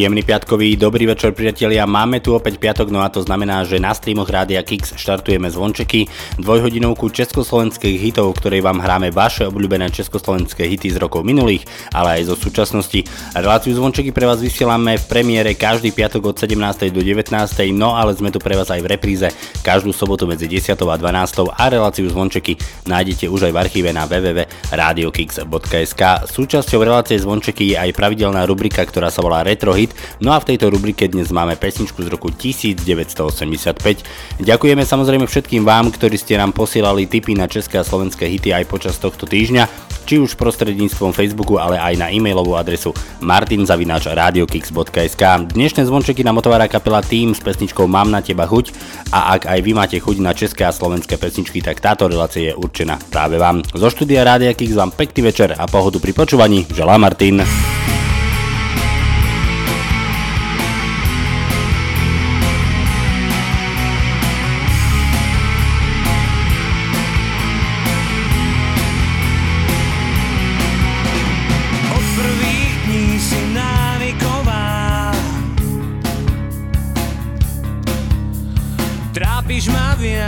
Príjemný piatkový, dobrý večer priatelia, máme tu opäť piatok, no a to znamená, že na streamoch Rádia Kix štartujeme zvončeky, dvojhodinovku československých hitov, ktorej vám hráme vaše obľúbené československé hity z rokov minulých, ale aj zo súčasnosti. Reláciu zvončeky pre vás vysielame v premiére každý piatok od 17. do 19. no ale sme tu pre vás aj v repríze každú sobotu medzi 10. a 12. a reláciu zvončeky nájdete už aj v archíve na www.radiokix.sk. Súčasťou relácie zvončeky je aj pravidelná rubrika, ktorá sa volá Retro Hit, no a v tejto rubrike dnes máme pesničku z roku 1985. Ďakujeme samozrejme všetkým vám, ktorí ste nám posielali tipy na české a slovenské hity aj počas tohto týždňa, či už prostredníctvom Facebooku, ale aj na e-mailovú adresu martinzavinačradiokix.sk. Dnešné zvončeky nám otvára kapela Team s pesničkou Mám na teba chuť a ak aj vy máte chuť na české a slovenské pesničky, tak táto relácia je určená práve vám. Zo štúdia Rádia Kix vám pekný večer a pohodu pri počúvaní želá Martin.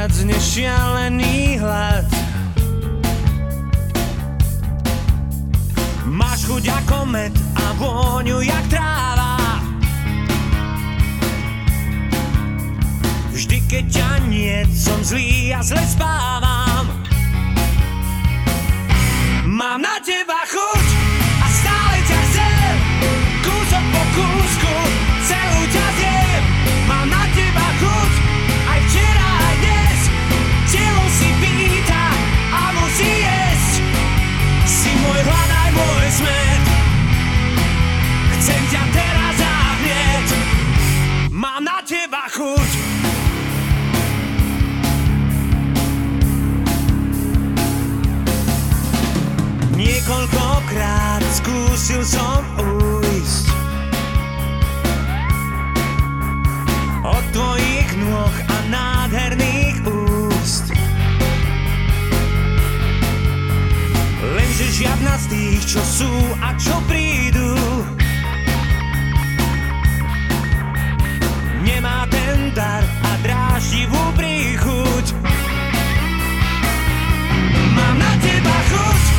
Viac než šialený hlad. Máš chuť ako med a vôňu jak tráva. Vždy keď ťa nie, som zlý a zle spávam. Mám na teba Niekoľkokrát skúsil som ujsť. Od tvojich nôh a nádherných úst. Lenže žiadna z tých, čo sú a čo prídu Nemá ten dar a dráždivú príchuť. Mám na teba chuť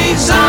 Tak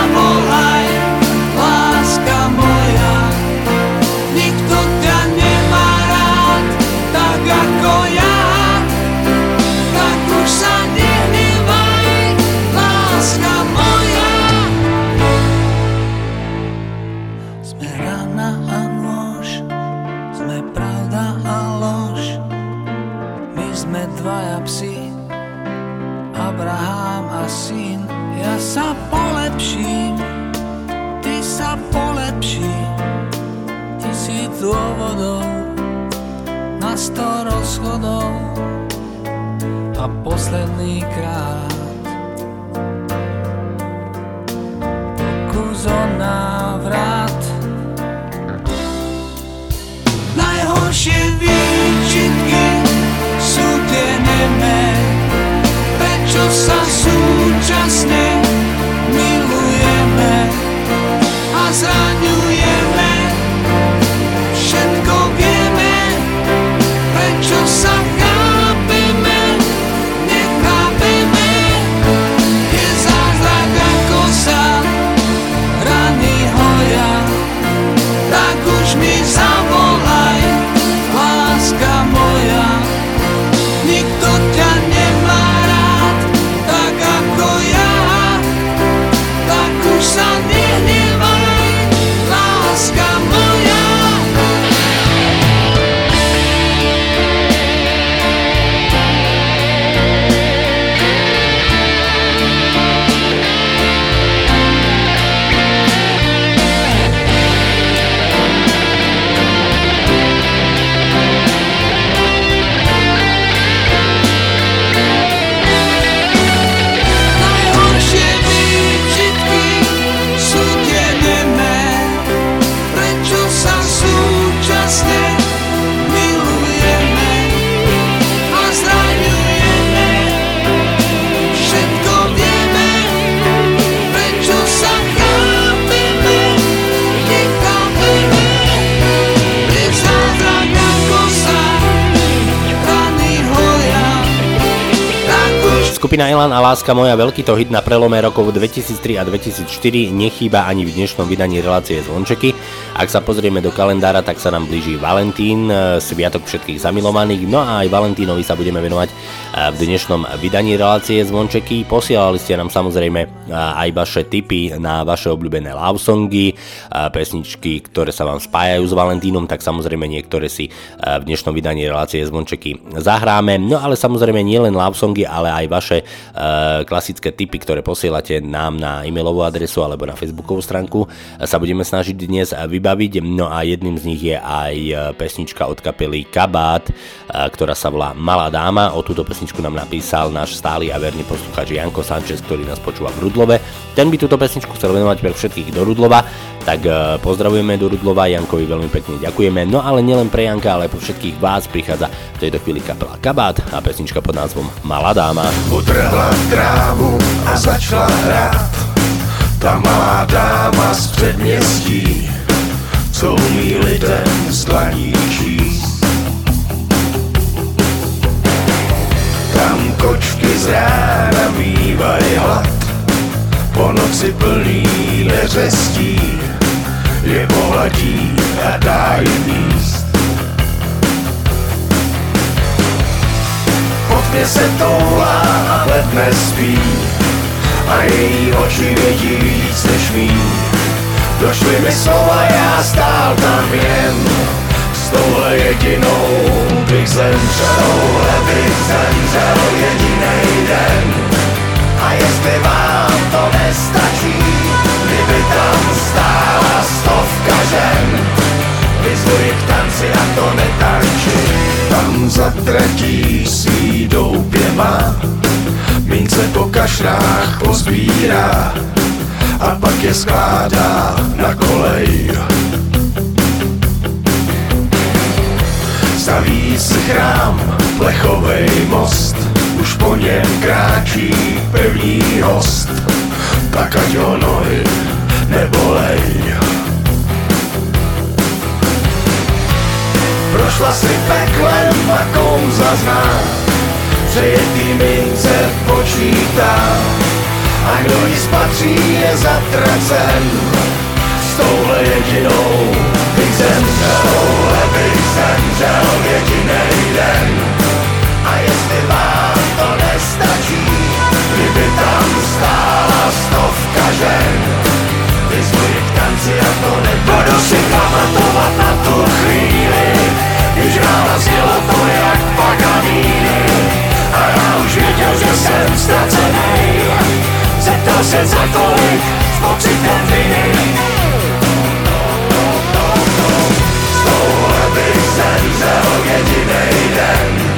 Elan a Láska moja veľký to hit na prelome rokov 2003 a 2004 nechýba ani v dnešnom vydaní relácie Zvončeky. Ak sa pozrieme do kalendára, tak sa nám blíži Valentín, e, sviatok všetkých zamilovaných, no a aj Valentínovi sa budeme venovať e, v dnešnom vydaní relácie Zvončeky. Posielali ste nám samozrejme aj vaše tipy na vaše obľúbené love songy, pesničky, ktoré sa vám spájajú s Valentínom, tak samozrejme niektoré si v dnešnom vydaní relácie Zvončeky zahráme. No ale samozrejme nie len love songy, ale aj vaše klasické tipy, ktoré posielate nám na e-mailovú adresu alebo na facebookovú stránku, sa budeme snažiť dnes vybaviť. No a jedným z nich je aj pesnička od kapely Kabát, ktorá sa volá Malá dáma. O túto pesničku nám napísal náš stály a verný poslucháč Janko Sanchez, ktorý nás počúva v Rudlove. Ten by túto pesničku chcel venovať pre všetkých do Rudlova, tak e, pozdravujeme do Rudlova, Jankovi veľmi pekne ďakujeme. No ale nielen pre Janka, ale pre všetkých vás prichádza v tejto chvíli kapela Kabát a pesnička pod názvom Malá dáma. Utrhla trávu a začala hrát Ta malá dáma z předměstí Co umí lidem z Tam kočky z rána mývaj hlad, po noci plný neřestí, je pohladí a dá jim jíst. Pod mě se toulá a ledne spí, a její oči vědí víc než mý. Došly mi slova, já stál tam jen, s touhle jedinou bych zemřel, bych zemřel jedinej den. A jestli vám to nestačí, kdyby tam stála stovka žen, vyzvuji k tanci a to netančí. Tam zatratí svý doupě má, mince po kašrách pozbírá a pak je skládá na kolej. Staví si chrám, plechovej most, po něm kráčí první host, tak ať ho nohy nebolej. Prošla si peklem a kouza zná, přejetý mince počítá, a kdo jí spatří je zatracen. S touhle jedinou bych zemřel, bych zemřel jedinej den. A jestli vám stála stovka žen, vyzvuji k tanci a to nebudu si pamatovat na tu chvíli, když rána zněla to jak Paganini. A já už věděl, že jsem ztracený, zeptal se za kolik s pocitem viny. Z touhle bych zemřel jedinej den.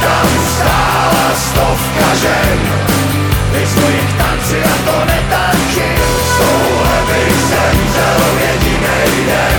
Tam stála stovka žen, vyzvuji k tanci a to netančím. Touhle bych zemřel jedinej den.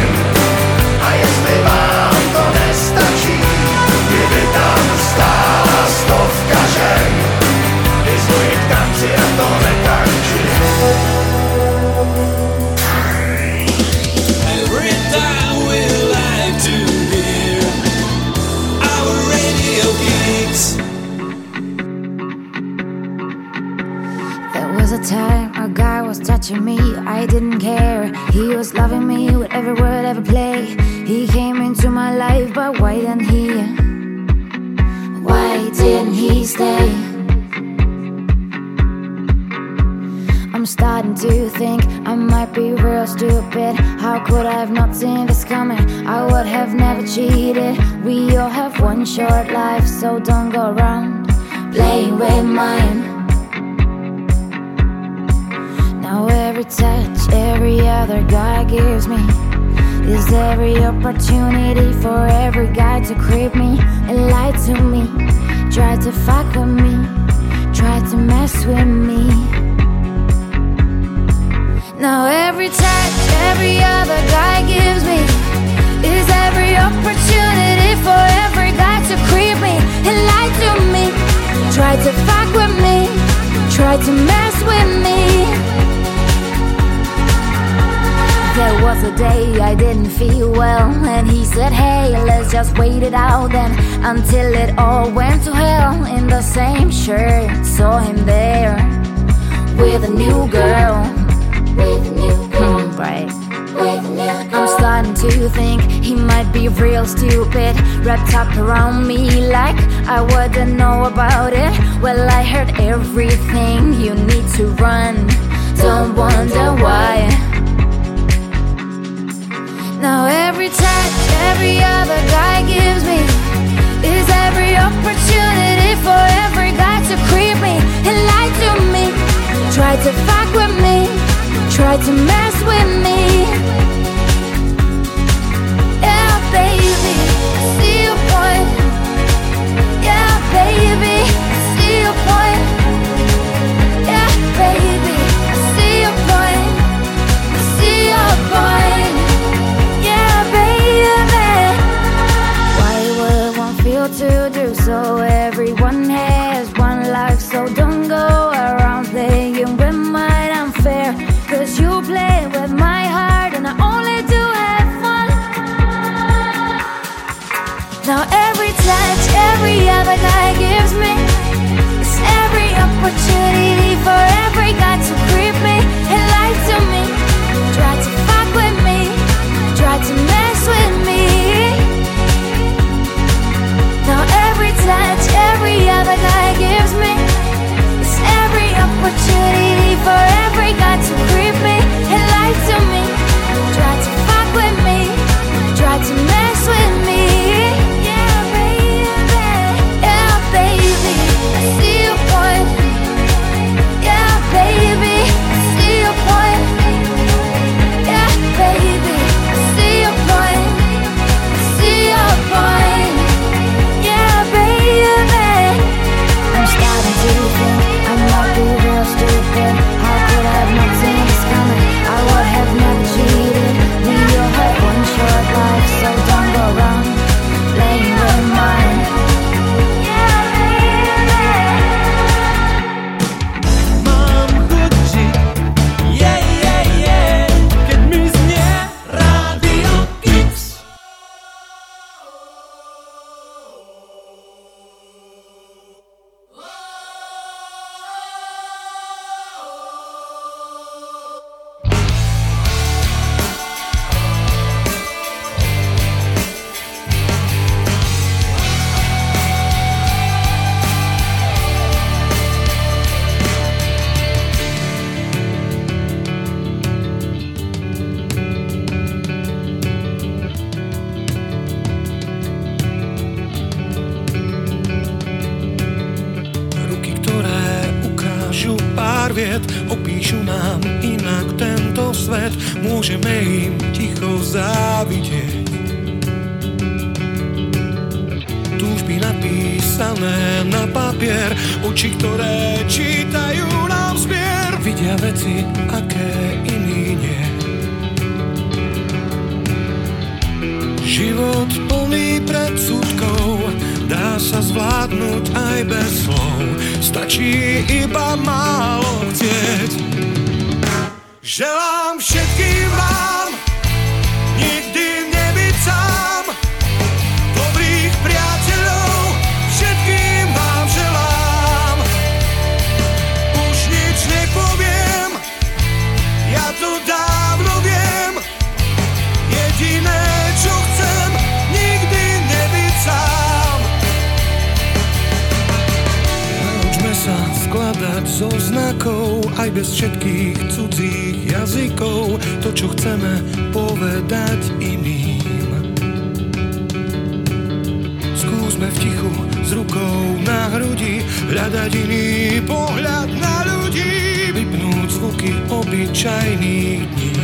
With a new girl. With a new girl, hmm, right? With a new girl. I'm starting to think he might be real stupid, wrapped up around me like I wouldn't know about it. Well, I heard everything you need to run. Don't wonder why. Now every touch, every other guy gives me is every opportunity for every guy to creep me and lie to me, try to fuck with me, try to mess with me. Yeah, baby, I see your point. Yeah, baby, I see your point. Yeah, baby, I see your point. I see your point. Yeah, baby. Why would one feel to do so? Everyone has so don't go around playing with mine unfair. Cause you play with my heart, and I only do have fun. Now every touch every other guy gives me. It's every opportunity for every guy to creep me and lie to me. Try to fuck with me, try to mess with me. Now every touch every other guy gives me. To creep zo znakov, aj bez všetkých cudzích jazykov, to, čo chceme povedať iným. Skúsme v tichu s rukou na hrudi hľadať iný pohľad na ľudí, vypnúť zvuky obyčajných dní.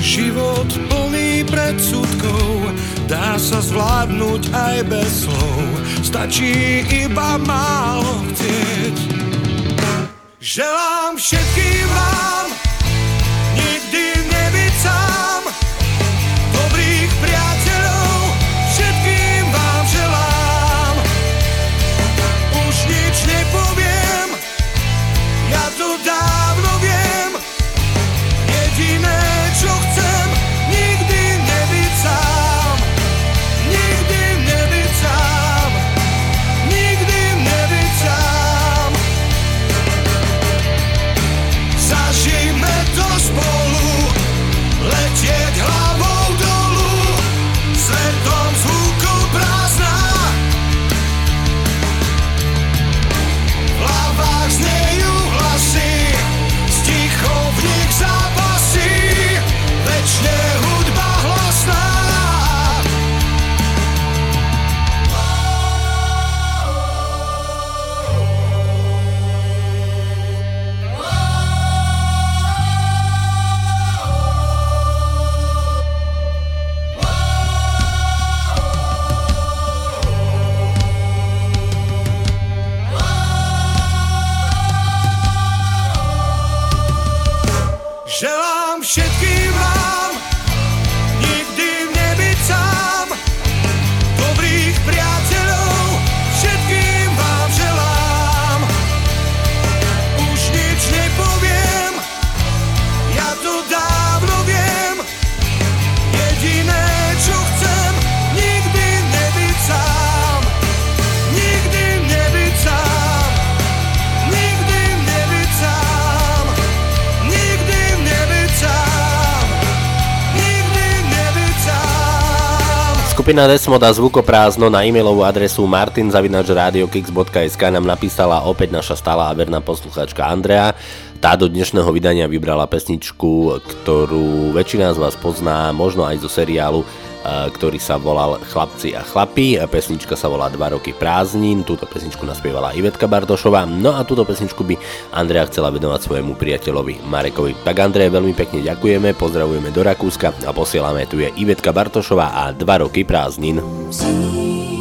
Život plný predsudkov Dá sa zvládnuť aj bez slov Stačí iba málo chcieť. Želám všetkým vám Skupina Desmoda Zvukoprázdno na e-mailovú adresu martinzavinačradiokix.sk nám napísala opäť naša stála a verná posluchačka Andrea. Tá do dnešného vydania vybrala pesničku, ktorú väčšina z vás pozná, možno aj zo seriálu ktorý sa volal Chlapci a chlapi. Pesnička sa volá 2 roky prázdnin. Túto pesničku naspievala Ivetka Bardošová. No a túto pesničku by Andrea chcela venovať svojemu priateľovi Marekovi. Tak Andrej, veľmi pekne ďakujeme, pozdravujeme do Rakúska a posielame tu je Ivetka Bartošová a 2 roky prázdnin. si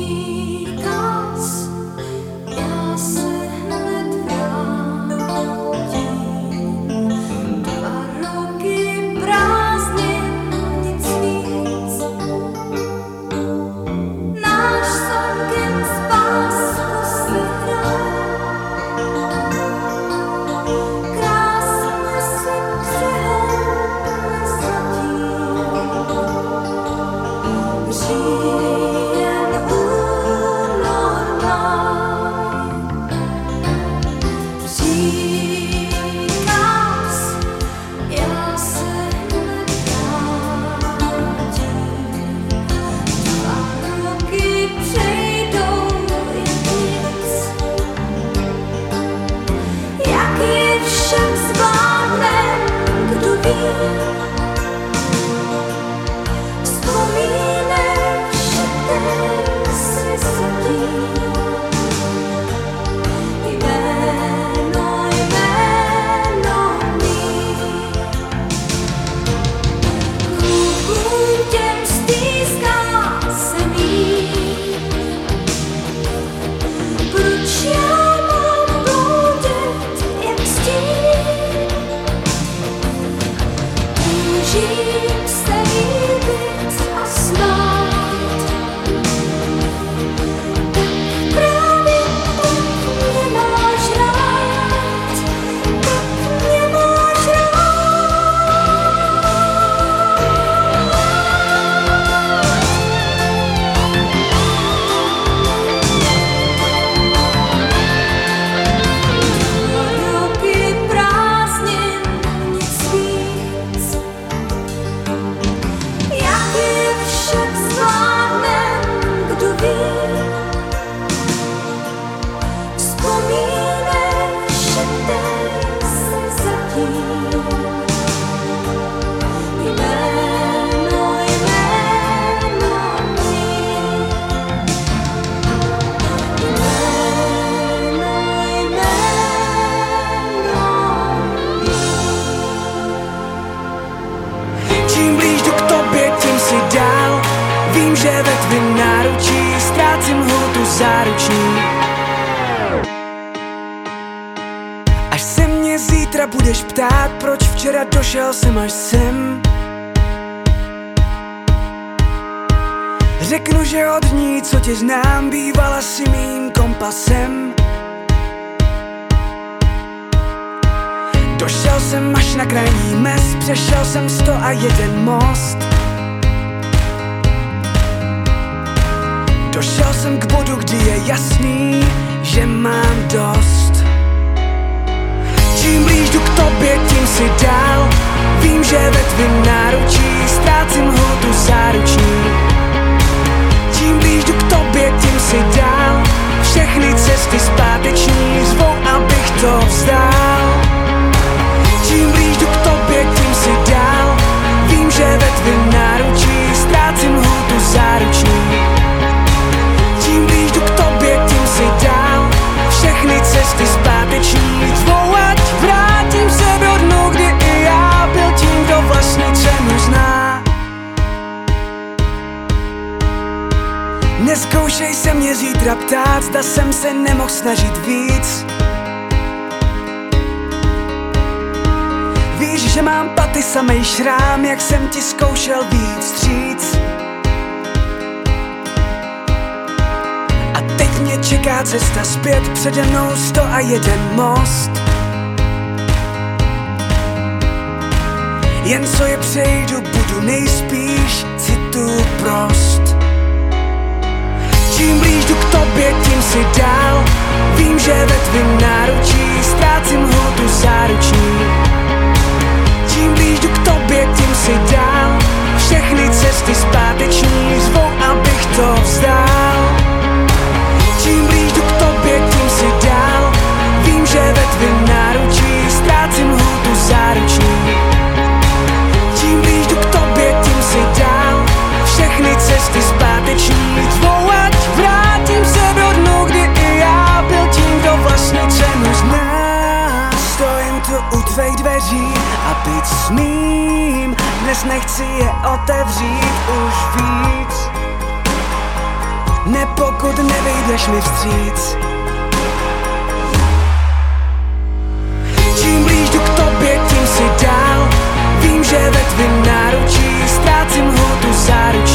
dnes nechci je otevřít už víc. Ne pokud nevyjdeš mi vstříc. Čím blíž k tobě, tím si dál. Vím, že ve tvým náručí ztrácím hutu záruční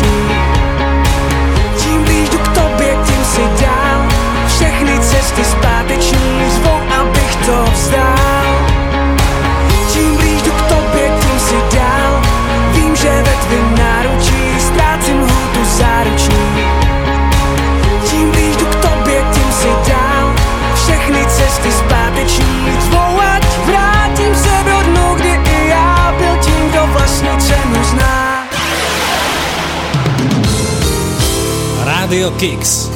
Radio Kicks.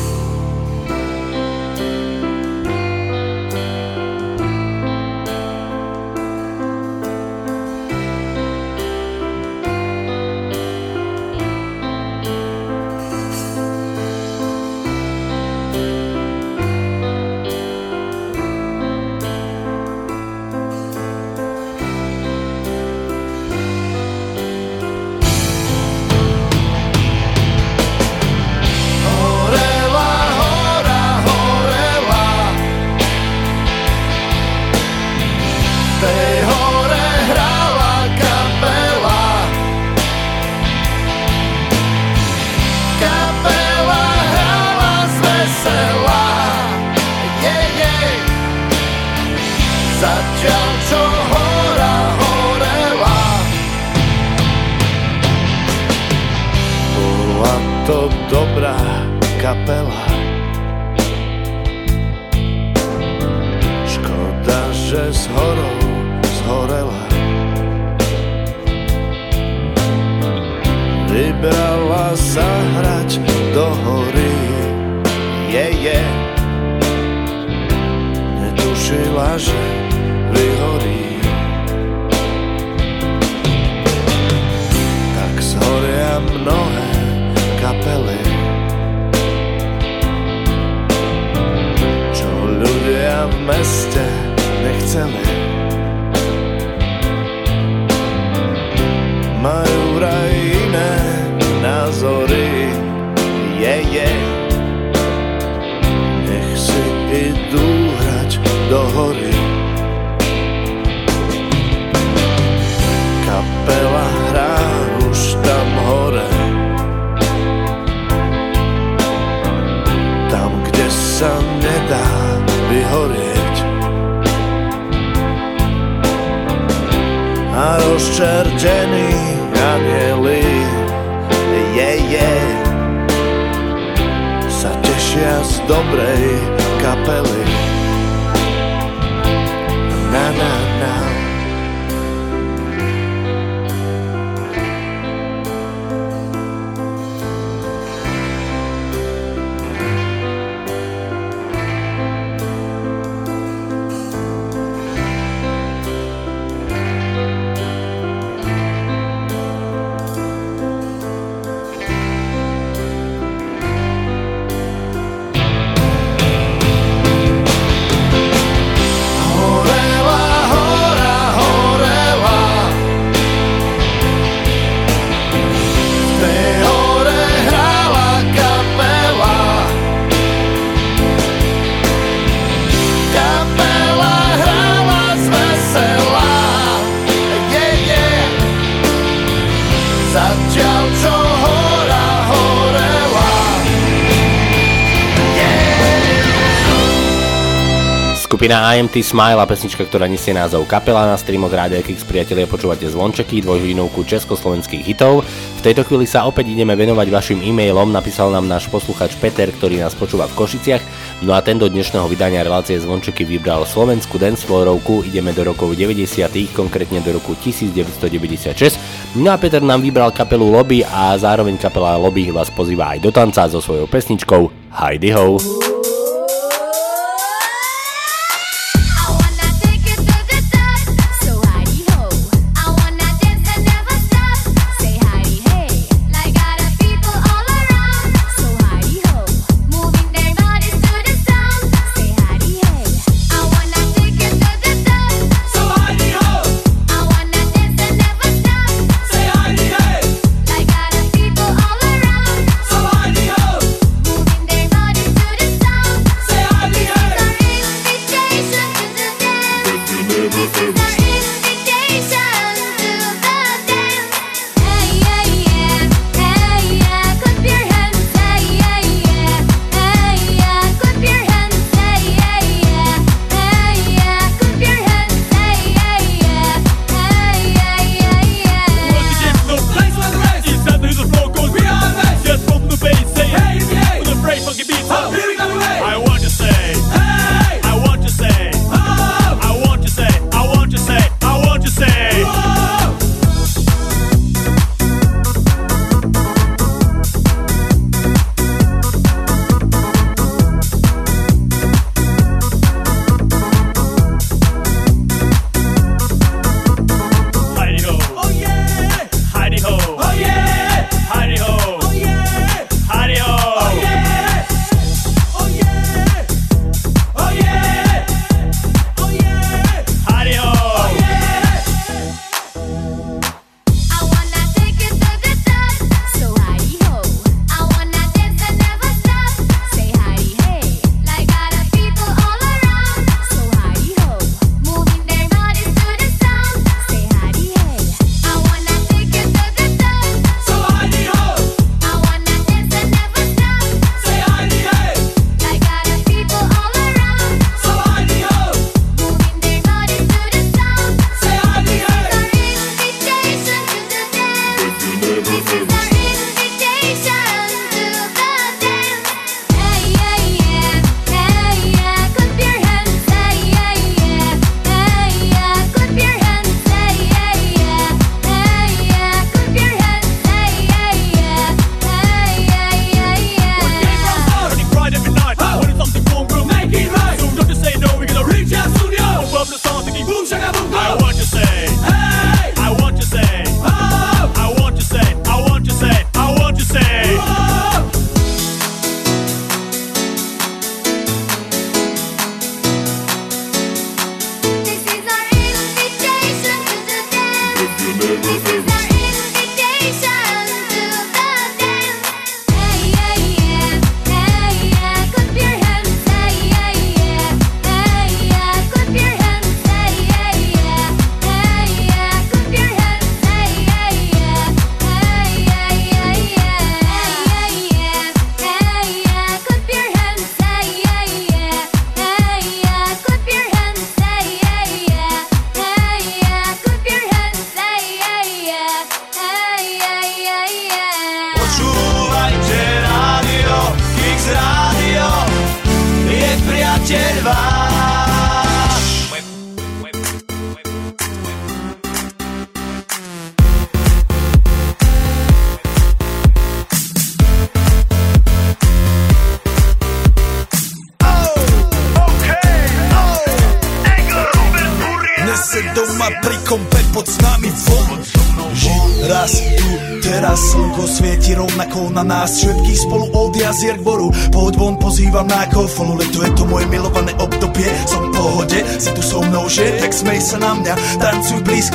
Skupina IMT Smile a pesnička, ktorá nesie názov Kapela na streamoch Rádia Kix, priatelia, počúvate zvončeky, dvojhodinovku československých hitov. V tejto chvíli sa opäť ideme venovať vašim e-mailom, napísal nám náš posluchač Peter, ktorý nás počúva v Košiciach. No a ten do dnešného vydania relácie zvončeky vybral slovenskú dancefloorovku, ideme do rokov 90., konkrétne do roku 1996. No a Peter nám vybral kapelu Lobby a zároveň kapela Lobby vás pozýva aj do tanca so svojou pesničkou Heidi Ho.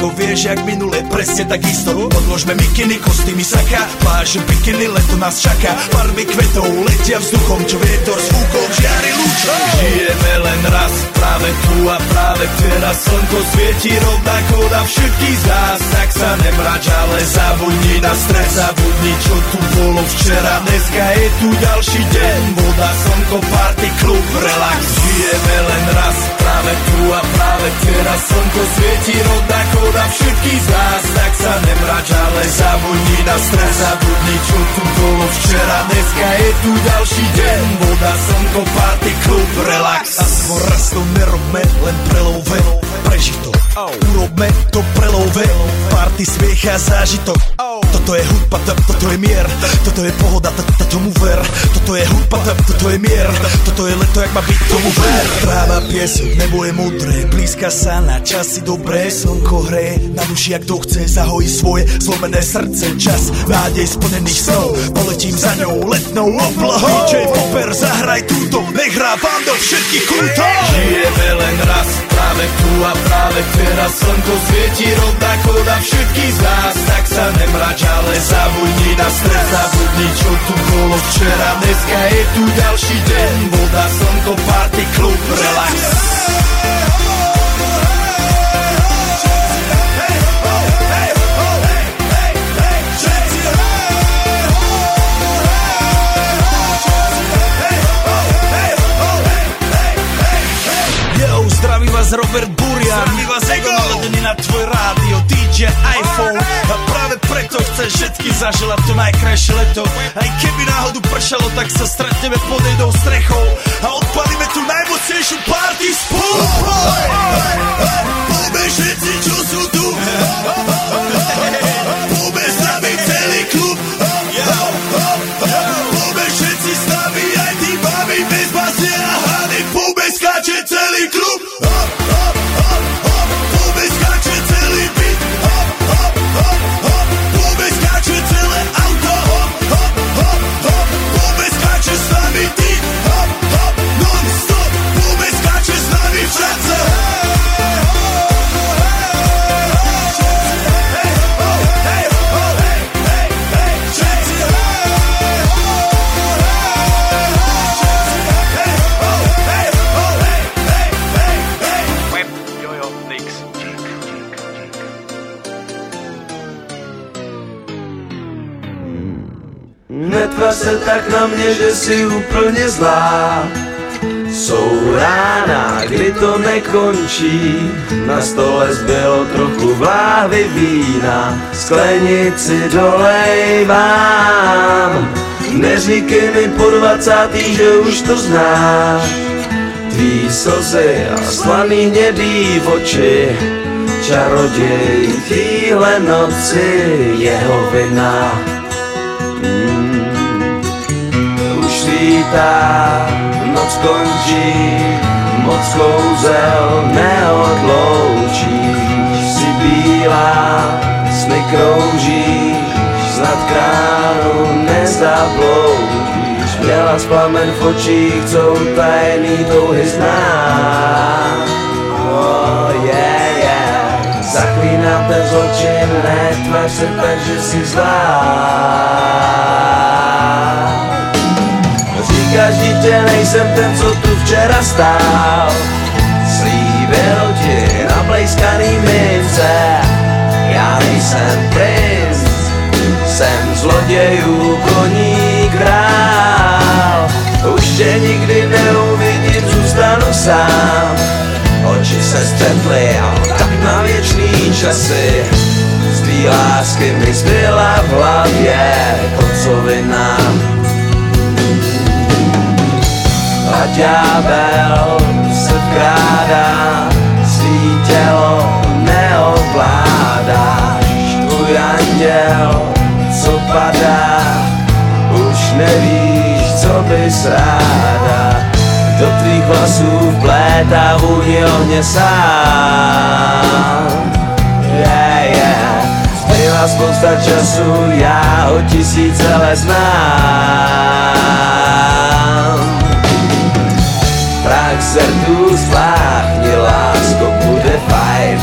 Blízko Vieš, jak minule, presne tak isto Podložme mikiny, kostýmy saka. Pláže, bikiny, leto nás čaká. Farby kvetov letia vzduchom Čo vietor s fúkom žiari lúčom. Žijeme len raz, práve tu a práve teraz. Slnko svieti rovnako na všetkých z nás. Tak sa nemrač, ale zabudni na stres Zabudni, čo tu bolo včera. Dneska je tu ďalší deň. Voda, slnko, party, klub, relax. Žijeme len raz, práve tu a práve teraz Slnko svieti rovnako na všetkých z nás Tak sa nemrač, ale zabudni na stres Zabudni, čo tu bolo včera. Dneska je tu ďalší deň Voda, slnko, party, klub, relax. A svoj to nerobme, len prelove Prežitok. Urobme to prelove Party, smiech a zážitok Toto je hudba, toto je mier. Toto je pohoda, tomu ver. Toto je hudba, toto je mier. Toto je leto, jak má byť, tomu ver. Tráva, piesok, nebo je modré. Blízka sa na časy dobré. Slnko hreje na duši, jak to chce Zahojí svoje zlomené srdce. Čas nádej splnených snov. Poletím za ňou letnou oblohou. DJ Popper, zahraj túto. Nech hrá vám do všetkých kútov. Žijeme len raz, práve tu a práve teraz. Slnko svieti rovnako na všetkých z nás. Tak sa nemrač, ale zabudni na stres. Zabudni, čo tu bolo včera. Dneska je tu ďalší deň. Voda, slnko, party, klub, relax. Robert Burian Zdraví vás Ego naladený na tvoj rádio DJ iPhone A práve preto chceš všetky zaželať to najkrajšie leto Aj keby náhodu pršalo, tak sa stretneme pod jednou strechou A odpalíme tu najmocnejšiu party spolu Poďme všetci, čo sú tu Poďme jsi úplně zlá. Jsou rána, kdy to nekončí. Na stole zbylo trochu vláhy vína. Sklenici dolejvám Neříkej mi po dvacátý, že už to znáš. Tvý slzy a slaný hnědý oči. Čaroděj týhle noci jeho vina svítá, noc končí, moc kouzel neodloučíš. Si bílá, sny kroužíš, snad kránu nezabloudíš. Měla plamen v očích, co tajný touhy zná. Oh. Zaklínám ten zločin, netvař se tak, že jsi zlá. Říkáš, dítě, nejsem ten, co tu včera stál. Slíbil ti na blejskaný mince. Já nejsem princ, jsem zlodějů koní král Už tě nikdy neuvidím, zůstanu sám. Oči se střetly a tak na věčný časy. Z tvý lásky mi zbyla v hlavě kocovina ďábel se vkrádá, svý tělo neovládáš. Tvůj anděl, co padá, už nevíš, co bys ráda. Do tvých vlasů vplétá vůni ohně sám. yeah, yeah. Zbyla spousta času, já ho tisíce let znám Prach srdú spláchni, lásko, bude fajn.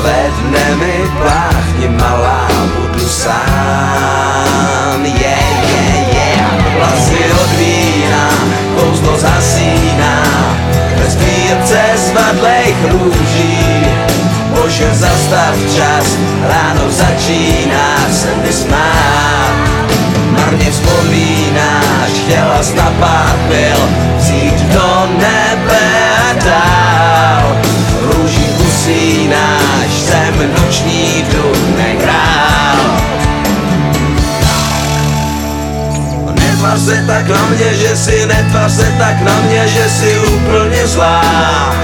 Ve dne mi pláchni, malá, budu sám. Yeah, yeah, yeah Vlasy od vína, kouzlo zasíná Ve sbírce svadlejch růží Bože, zastav čas, ráno začíná se mi smát Marně vzpomínáš, chtěla jsi na pár pil Vzít do nebe a dál. Růží usínáš, jsem noční duch král Netvář se tak na mě, že si, netvář se tak na mě, že si úplně zlá.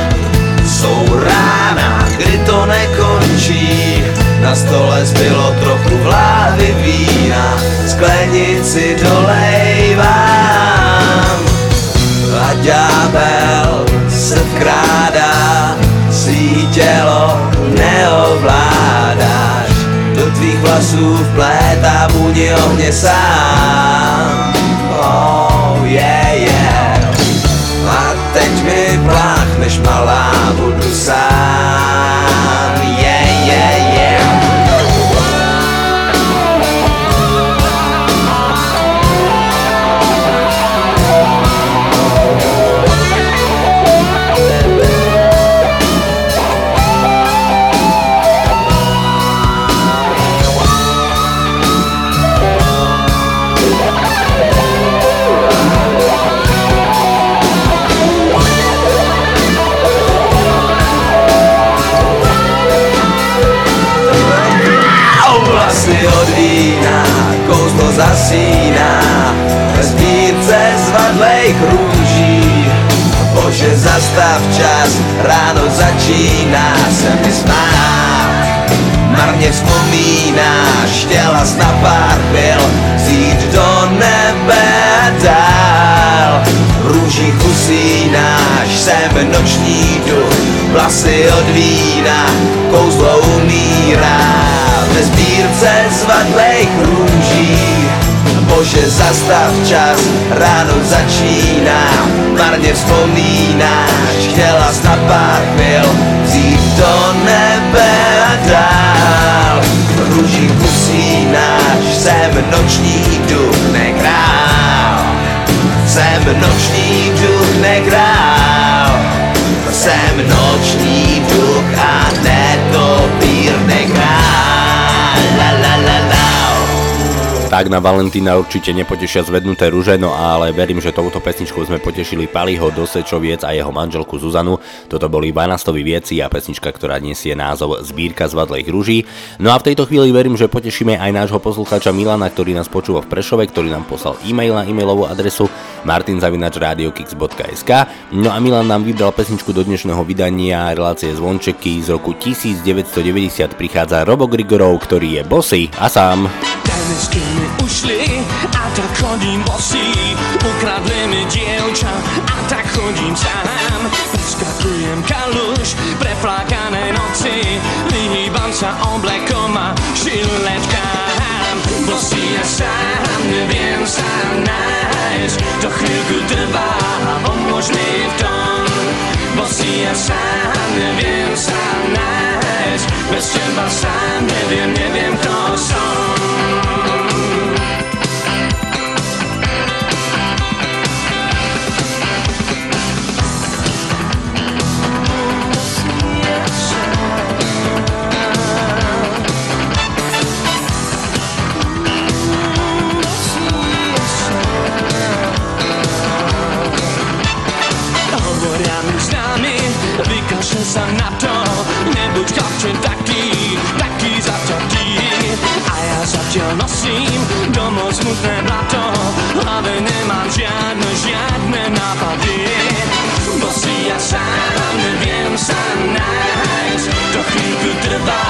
Jsou rána, kdy to nekončí Na stole zbylo trochu vlády vína Sklenici dolejvám. A ďábel se vkrádá Svý tělo neovládáš. Do tvých vlasů vplétá vůni ohně sám. Oh yeah yeah. A teď mi pláchneš malá, budu sám ráno začíná se mi smát. Marně vzpomínáš, jsi na pár pil Vzít do nebe dál. V růžích usínáš, jsem noční duch Vlasy od vína, kouzlo umírá Ve sbírce zvadlejch růží Bože, zastav čas, ráno začíná Marně vzpomínáš, chtěla jsi na pár chvil Vzít do nebe a dál. Růžích usínáš, jsem noční duch, nekrál Jsem noční duch, nekrál Jsem noční duch a netopír, nekrál Tak na Valentína určite nepotešia zvednuté ruže, no ale verím, že touto pesničkou sme potešili Paliho Dosečoviec a jeho manželku Zuzanu. Toto boli Vanastovi vieci a pesnička, ktorá nesie názov Zbírka zvadlých ruží. No a v tejto chvíli verím, že potešíme aj nášho poslucháča Milana, ktorý nás počúva v Prešove, ktorý nám poslal e-mail na e-mailovú adresu martinzavinačradiokix.sk No a Milan nám vybral pesničku do dnešného vydania relácie Zvončeky z roku 1990 prichádza Robo Grigorov, ktorý je bosy a sám. Tenisky mi ušli a tak chodím bosý Ukradli mi dievča a tak chodím sám. Skakujem kaluž preflákanej noci. Vyhýbam sa oblekom a žilečkám Bosý ja sám neviem sa nájsť. To chvíľku trvá a pomôž mi v tom. Bosý ja sám neviem sa nájsť. Bez teba sám neviem, neviem kto som Chlapče taký, taký zaťatý A ja zatiaľ nosím domov smutné blato hlave nemám žiadne, žiadne nápady. Bo si ja sám neviem sa nájsť To chvíľku trvá,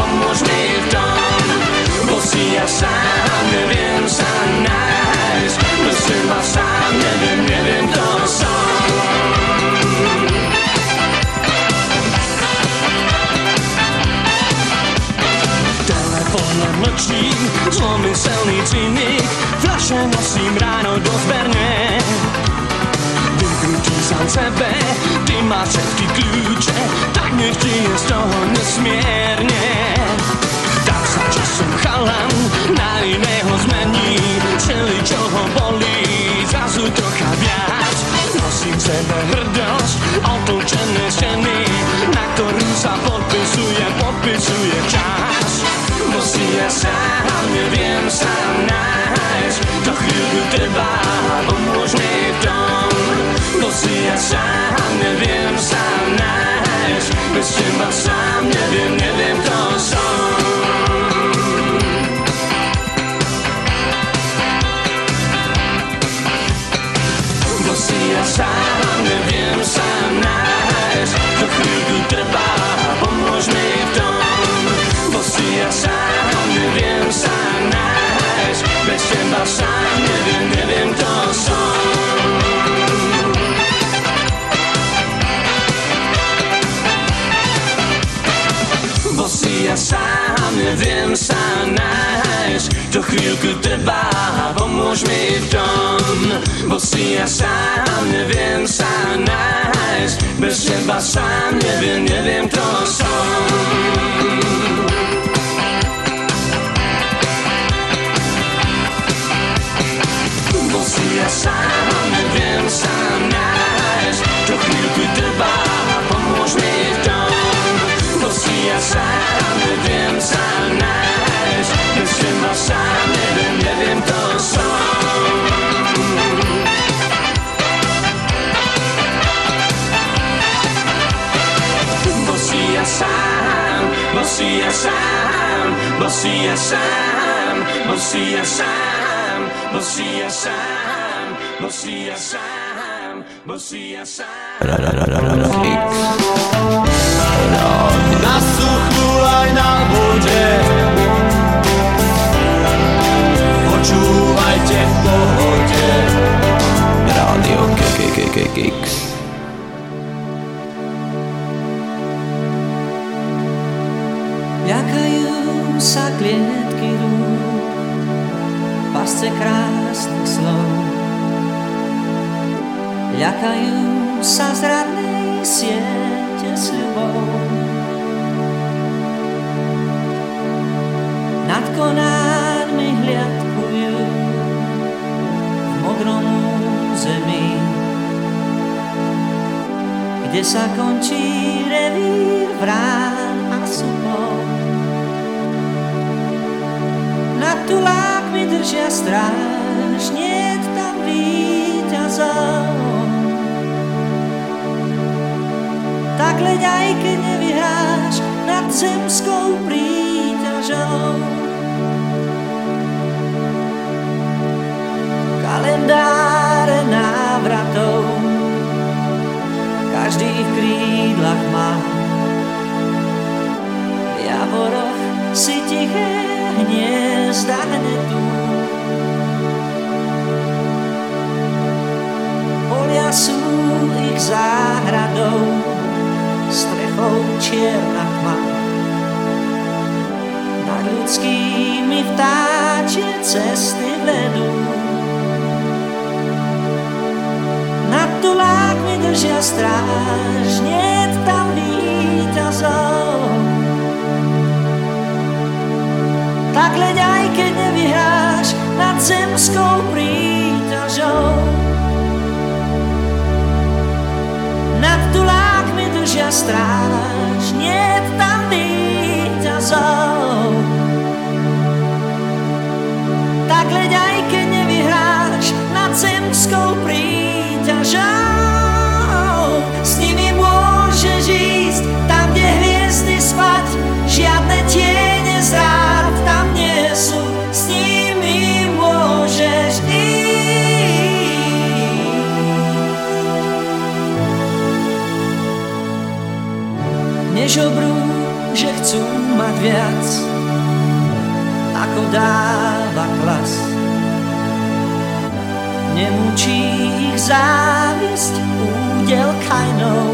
pomôž mi v tom. Bo si ja sám neviem sa nájsť plný cinik Fľaše nosím ráno do zberne. Vykrúti sám sebe, ty máš všetky kľúče. Tak nech ti je z toho nesmierne. Tak sa časom chalan na iného zmení. Celý čo ho bolí, zrazu trocha viac. Nosím sebe hrdosť, otlčené steny Na ktorú sa podpisuje, podpisuje čas Musí ja sám, neviem sám nájsť. To chvíľu trvá, pomôž mi v tom. Musí ja sám, neviem sám nájsť. Bez teba sám, neviem, neviem, sa nájsť To chvíľku trvá, pomôž mi v tom. Bo si ja sám neviem sa nájsť. Bez teba sám neviem, neviem kto som. Bo si ja sám neviem sa nájsť. To chvíľku trvá, pomôž mi v tom. Bo si ja sám si ja sám si ja sám, si ja sám si ja sám, sám Na suchu aj na vode. Počúvajte v pohode. Radio KKKKX. Ľakajú sa zradnej siete sľubov. Nad konármi hliadkujú v modrom zemi, kde sa končí revír vrán a supov. Nad tulákmi držia stráž, Tak leď aj keď nevyhráš nad zemskou príťažou. Kalendáre návratov každý v krídlach má. V javoroch si tiché hniezda hnetú. Polia sú ich záhradou, čierna tma. Nad ľudskými vtáčie cesty vedú. Nad tulákmi držia stráž, niet tam víťazov. Tak leď aj keď nevyhráš nad zemskou príťažou. Nad tulákmi držia stráž, Leď aj keď nevyhráš nad zemskou príťažou. S nimi môžeš ísť tam, kde hviezdy spať, žiadne tiene zrád tam nie sú. S nimi môžeš ísť. Nežobrú, že chcú mať viac, ako dáva klas. Nemučí ich závisť údel kajnou.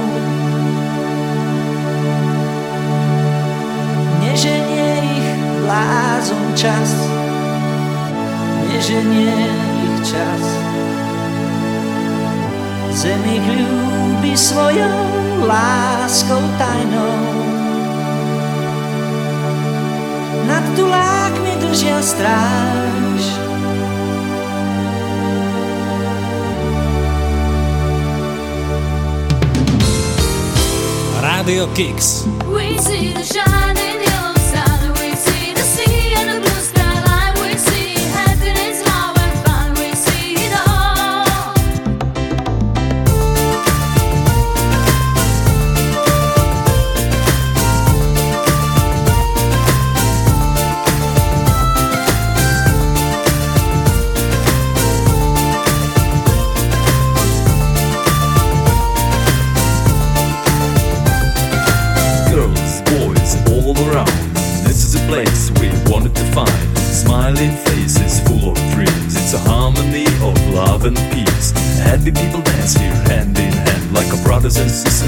Neženie ich blázon čas, preženie ich čas. Zemi ľúbi svojou láskou tajnou. Nad tulákmi držia stráž. Radio Kicks. We see the shining like a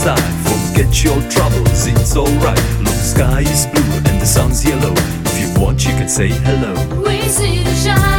Forget your troubles, it's alright. Look, the sky is blue and the sun's yellow. If you want, you can say hello. We see the shining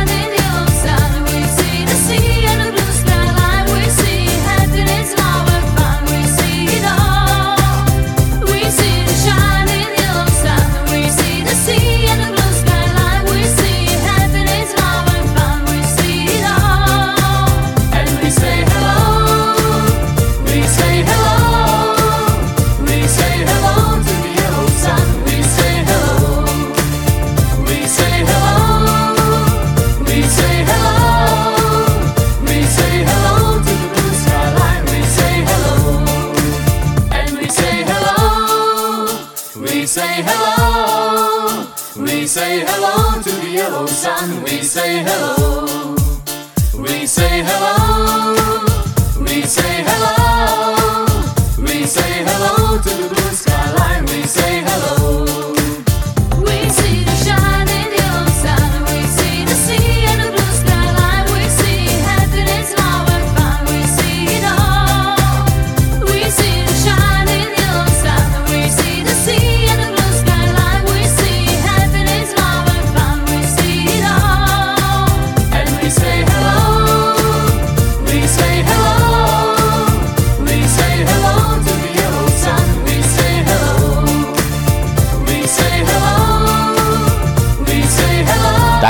hello.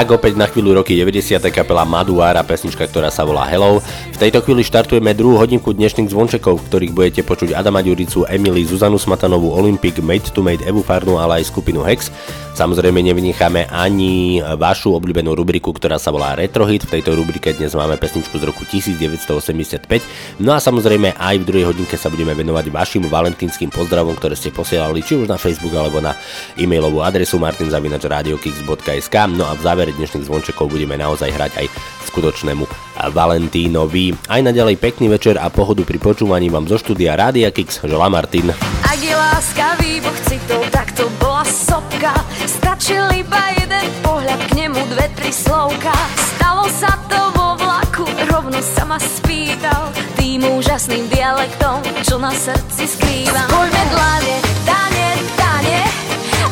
Tak opäť na chvíľu roky 90. kapela Maduár a pesnička, ktorá sa volá Hello. Tejto chvíli štartujeme druhú hodinku dnešných zvončekov, v ktorých budete počuť Adama Ďuricu, Emily, Zuzanu Smatanovú, Olympic, Made to Made, Evu Farnu, ale aj skupinu Hex. Samozrejme nevynecháme ani vašu obľúbenú rubriku, ktorá sa volá Retrohit. V tejto rubrike dnes máme pesničku z roku 1985. No a samozrejme aj v druhej hodinke sa budeme venovať vašim valentínskym pozdravom, ktoré ste posielali či už na Facebook alebo na e-mailovú adresu martinzavinačradiokix.sk No a v závere dnešných zvončekov budeme naozaj hrať aj skutočnému Valentínovi. Aj naďalej pekný večer a pohodu pri počúvaní vám zo štúdia Rádia Kix. Želá Martin. Ak je láskavý boh citov, tak to bola sopka. Stačil iba jeden pohľad, k nemu dve, tri slovka. Stalo sa to vo vlaku, rovno sa ma spýtal. Tým úžasným dialektom, čo na srdci skrývam. Poďme dlane, dane, dane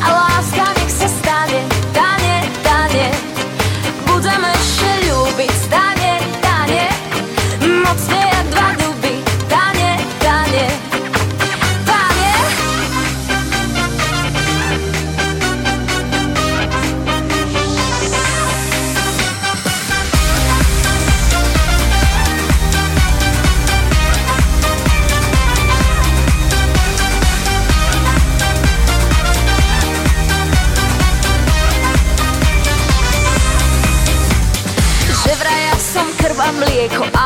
A láska nech sa stane, dane, dane Budeme všetci ľúbiť Stane, tane, mocne jak dva duby Tane, tane, tane Že vraj ja som krv a mlieko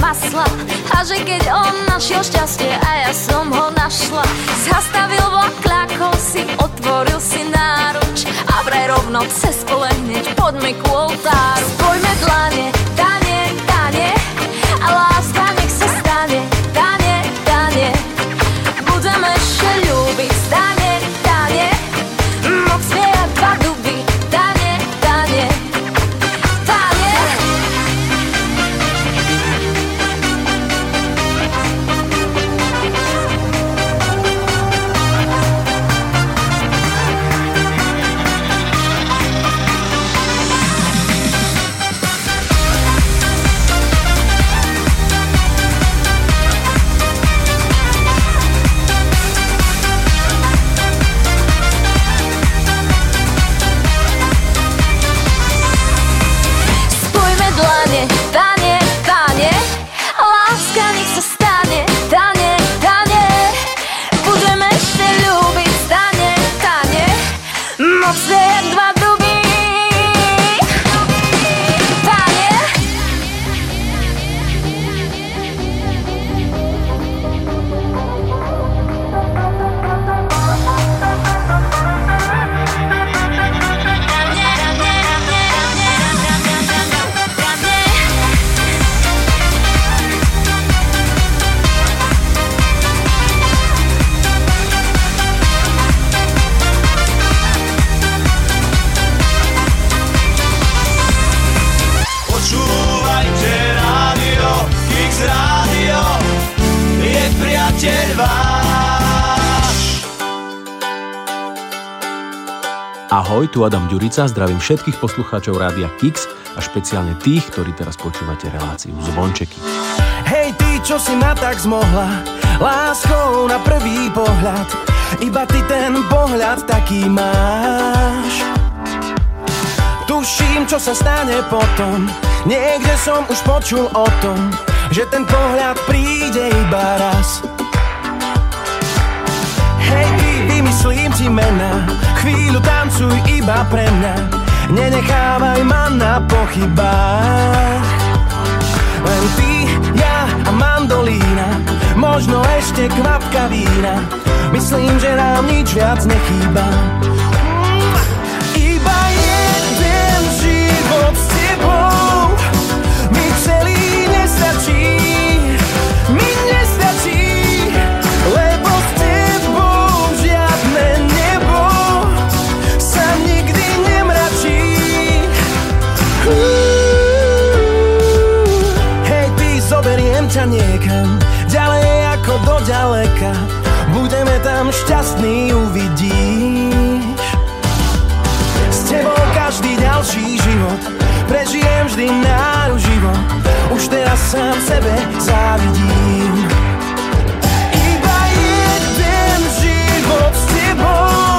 masla. A že keď on našiel šťastie a ja som ho našla Zastavil vlak, kľakol si, otvoril si náruč A vraj rovno cez pole hneď poďme ku oltáru Spojme dlane, tu Adam Ďurica, zdravím všetkých poslucháčov Rádia Kix a špeciálne tých, ktorí teraz počúvate reláciu Zvončeky. Hej ty, čo si ma tak zmohla? Láskou na prvý pohľad. Iba ty ten pohľad taký máš. Tuším, čo sa stane potom. Niekde som už počul o tom Že ten pohľad príde iba raz vymyslím ti mena Chvíľu tancuj iba pre mňa. Nenechávaj ma na pochybách. Len ty, ja a mandolína Možno ešte kvapka vína. Myslím, že nám nič viac nechýba. Iba jeden život s tebou ťa niekam Ďalej ako do ďaleka. Budeme tam šťastní, uvidíš. S tebou každý ďalší život Prežijem vždy náruživo Už teraz sám sebe závidím. Iba jeden život s tebou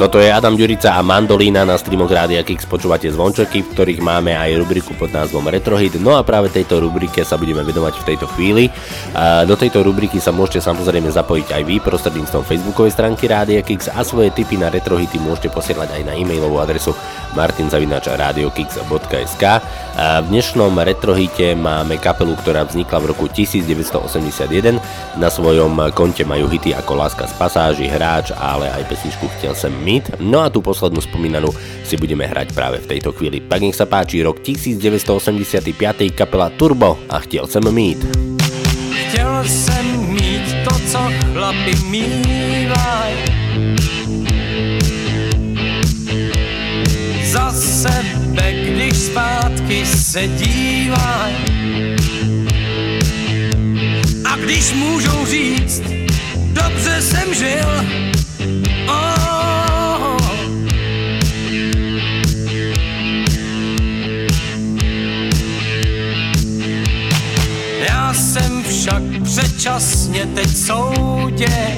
Toto je Adam Ďurica a Mandolína na streamoch Rádia Kix. Počúvate zvončeky, v ktorých máme aj rubriku pod názvom Retrohit. No a práve tejto rubrike sa budeme venovať v tejto chvíli. Do tejto rubriky sa môžete samozrejme zapojiť aj vy prostredníctvom facebookovej stránky Rádia Kix a svoje tipy na retrohity môžete posielať aj na e-mailovú adresu martinzavinačradiokix.sk a V dnešnom retrohite máme kapelu, ktorá vznikla v roku 1981. Na svojom konte majú hity ako Láska z pasáži, Hráč, ale aj pesničku Chtěl sem mít. No a tú poslednú spomínanú si budeme hrať práve v tejto chvíli. Tak nech sa páči, rok 1985. kapela Turbo a Chtěl sem mít. Chtěl jsem mít to, co chlapi mývaj. Zpátky se dívaj. A když můžou říct, dobře jsem žil, oh, Já jsem však předčasně teď soudě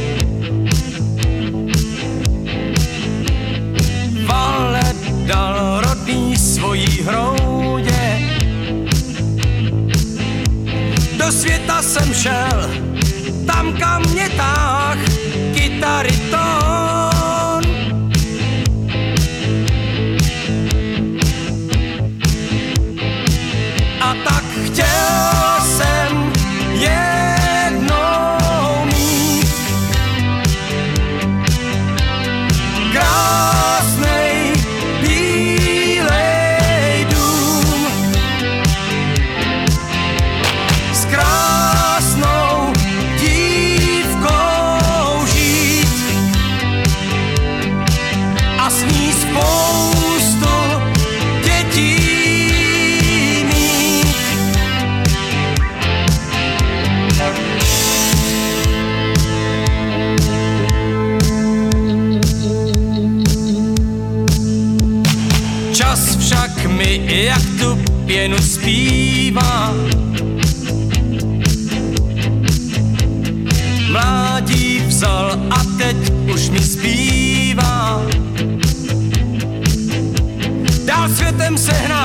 dal rodný svojí hroudě. Do světa jsem šel, tam kam mě táh kytary tón. A tak chtěl jsem mi zpívá. Dál světem se hrát,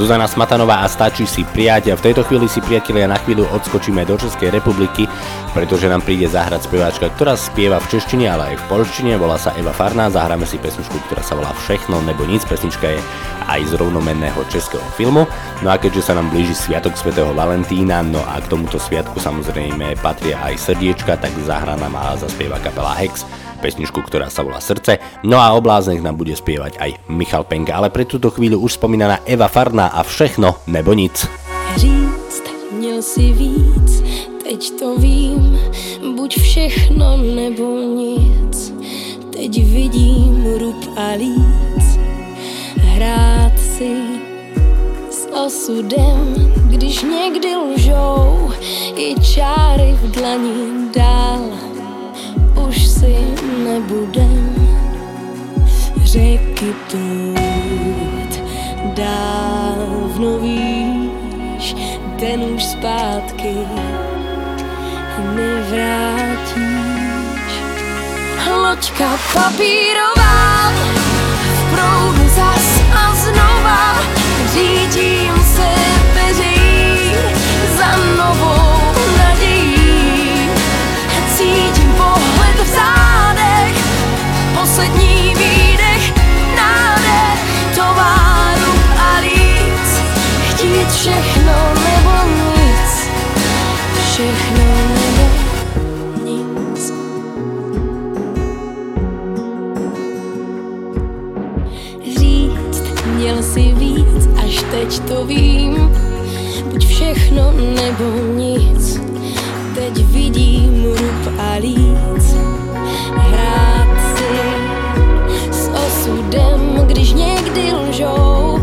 Zuzana Smatanová a stačí si prijať. V tejto chvíli si priatelia na chvíľu odskočíme do Českej republiky, pretože nám príde zahrať speváčka, ktorá spieva v češtine, ale aj v polštine, volá sa Eva Farná, zahráme si pesničku, ktorá sa volá Všechno nebo nic, pesnička je aj z rovnomenného českého filmu. No a keďže sa nám blíži Sviatok svätého Valentína, no a k tomuto sviatku samozrejme patria aj srdiečka, tak zahra nám a zaspieva kapela Hex pesničku, ktorá sa volá Srdce. No a o bláznych nám bude spievať aj Michal Penka, ale pre túto chvíľu už spomínaná Eva Farná a všechno nebo nic. říct, měl si víc, teď to vím, buď všechno nebo nic. Teď vidím rub a líc, hrát si s osudem, když někdy lžou i čáry v dlaní dál. Už si nebudem řeky plít dávno víš, ten už zpátky nevrátíš. Loďka papírová v proudu zas a znova řídím se peří za novou pohled v zádech, poslední výdech, nádech, továru a líc. Chtít všechno nebo nic, všechno nebo nic. Říct, měl si víc, až teď to vím. Buď všechno nebo nic, teď vidím rub a líc. Hrát s osudem, když někdy lžou,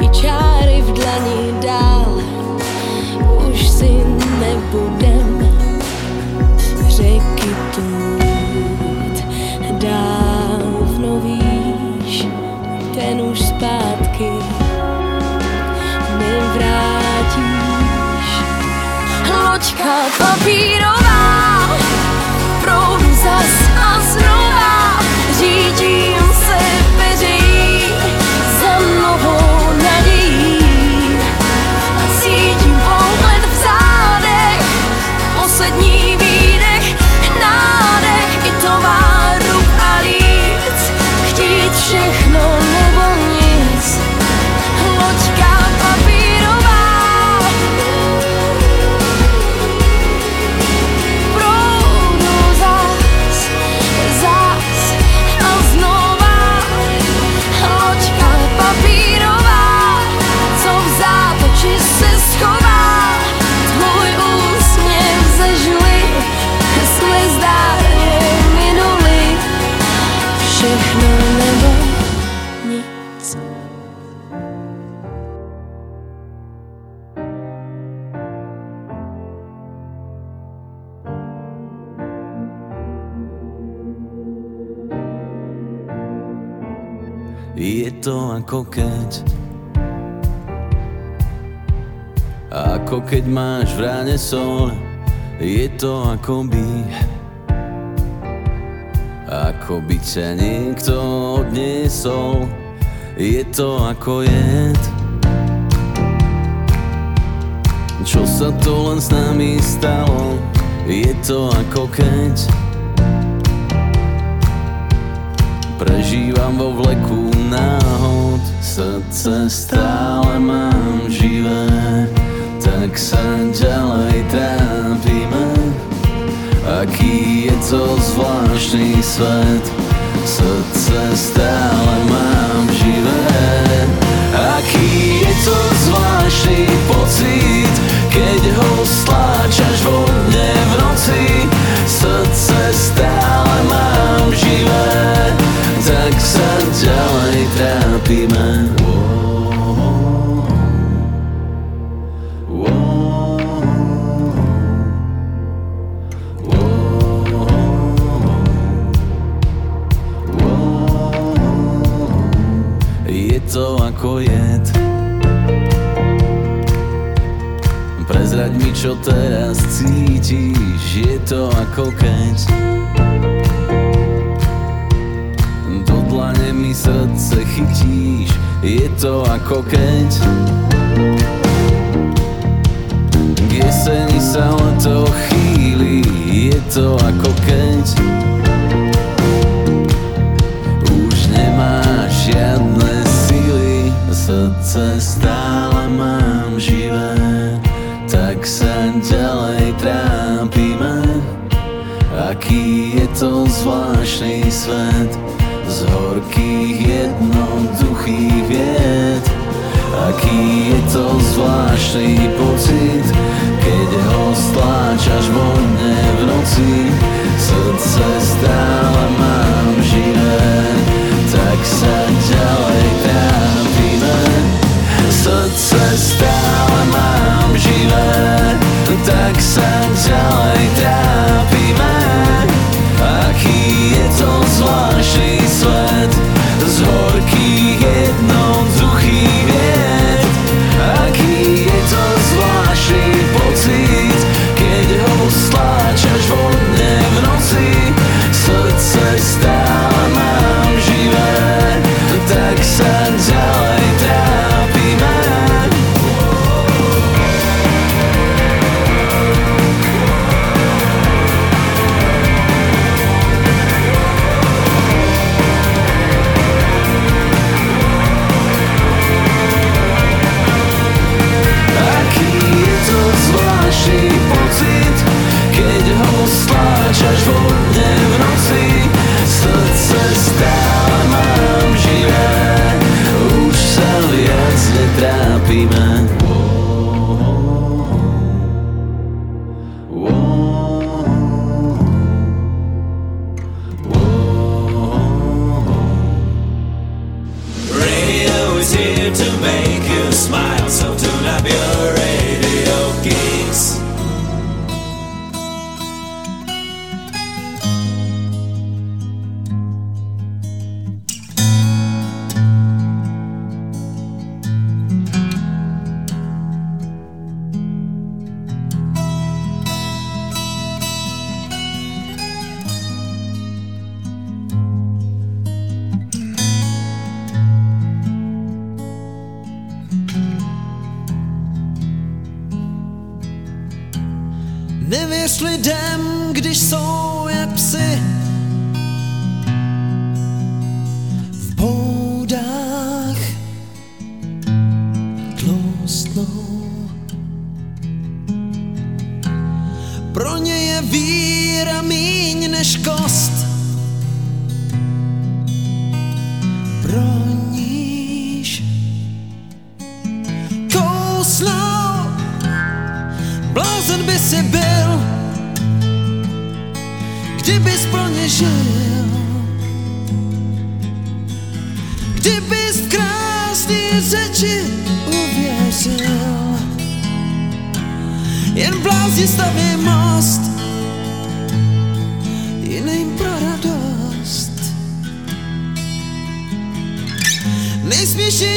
i čáry v dlani dál. Už si nebudem řeky tut, ten už zpátky nevrátíš. Loďka papírová, to ako keď. Ako keď máš v ráne sol Je to ako by. Ako by ťa niekto odniesol Je to ako jed. Čo sa to len s nami stalo Je to ako keď Prežívam vo vleku náhod. Srdce stále mám živé. Tak sa ďalej trápime. Aký je to zvláštny svet? Srdce stále mám živé. Aký je to zvláštny pocit? Keď ho stláčaš vo v noci Srdce stále mám živé Tak sa ďalej trápime. To ako jed. Prezraď mi, čo teraz cítiš. Je to ako keď dlane mi srdce chytíš. Je to ako keď K jeseni sa leto chýli. Je to ako keď Už nemáš žiadne sily Srdce stále mám živé. Tak sa ďalej trápime. Aký je to zvláštny svet z horkých jednoduchých vied. Aký je to zvláštny pocit, keď ho stláčaš voľne v noci. Srdce stále mám živé, tak sa ďalej trápime. Srdce stále mám živé, tak sa ďalej trápime. Aký je to zvláštny sweat z horki jedno. pochodne v noci, srdce živé, už sa viac. lidem, když jsou je psy.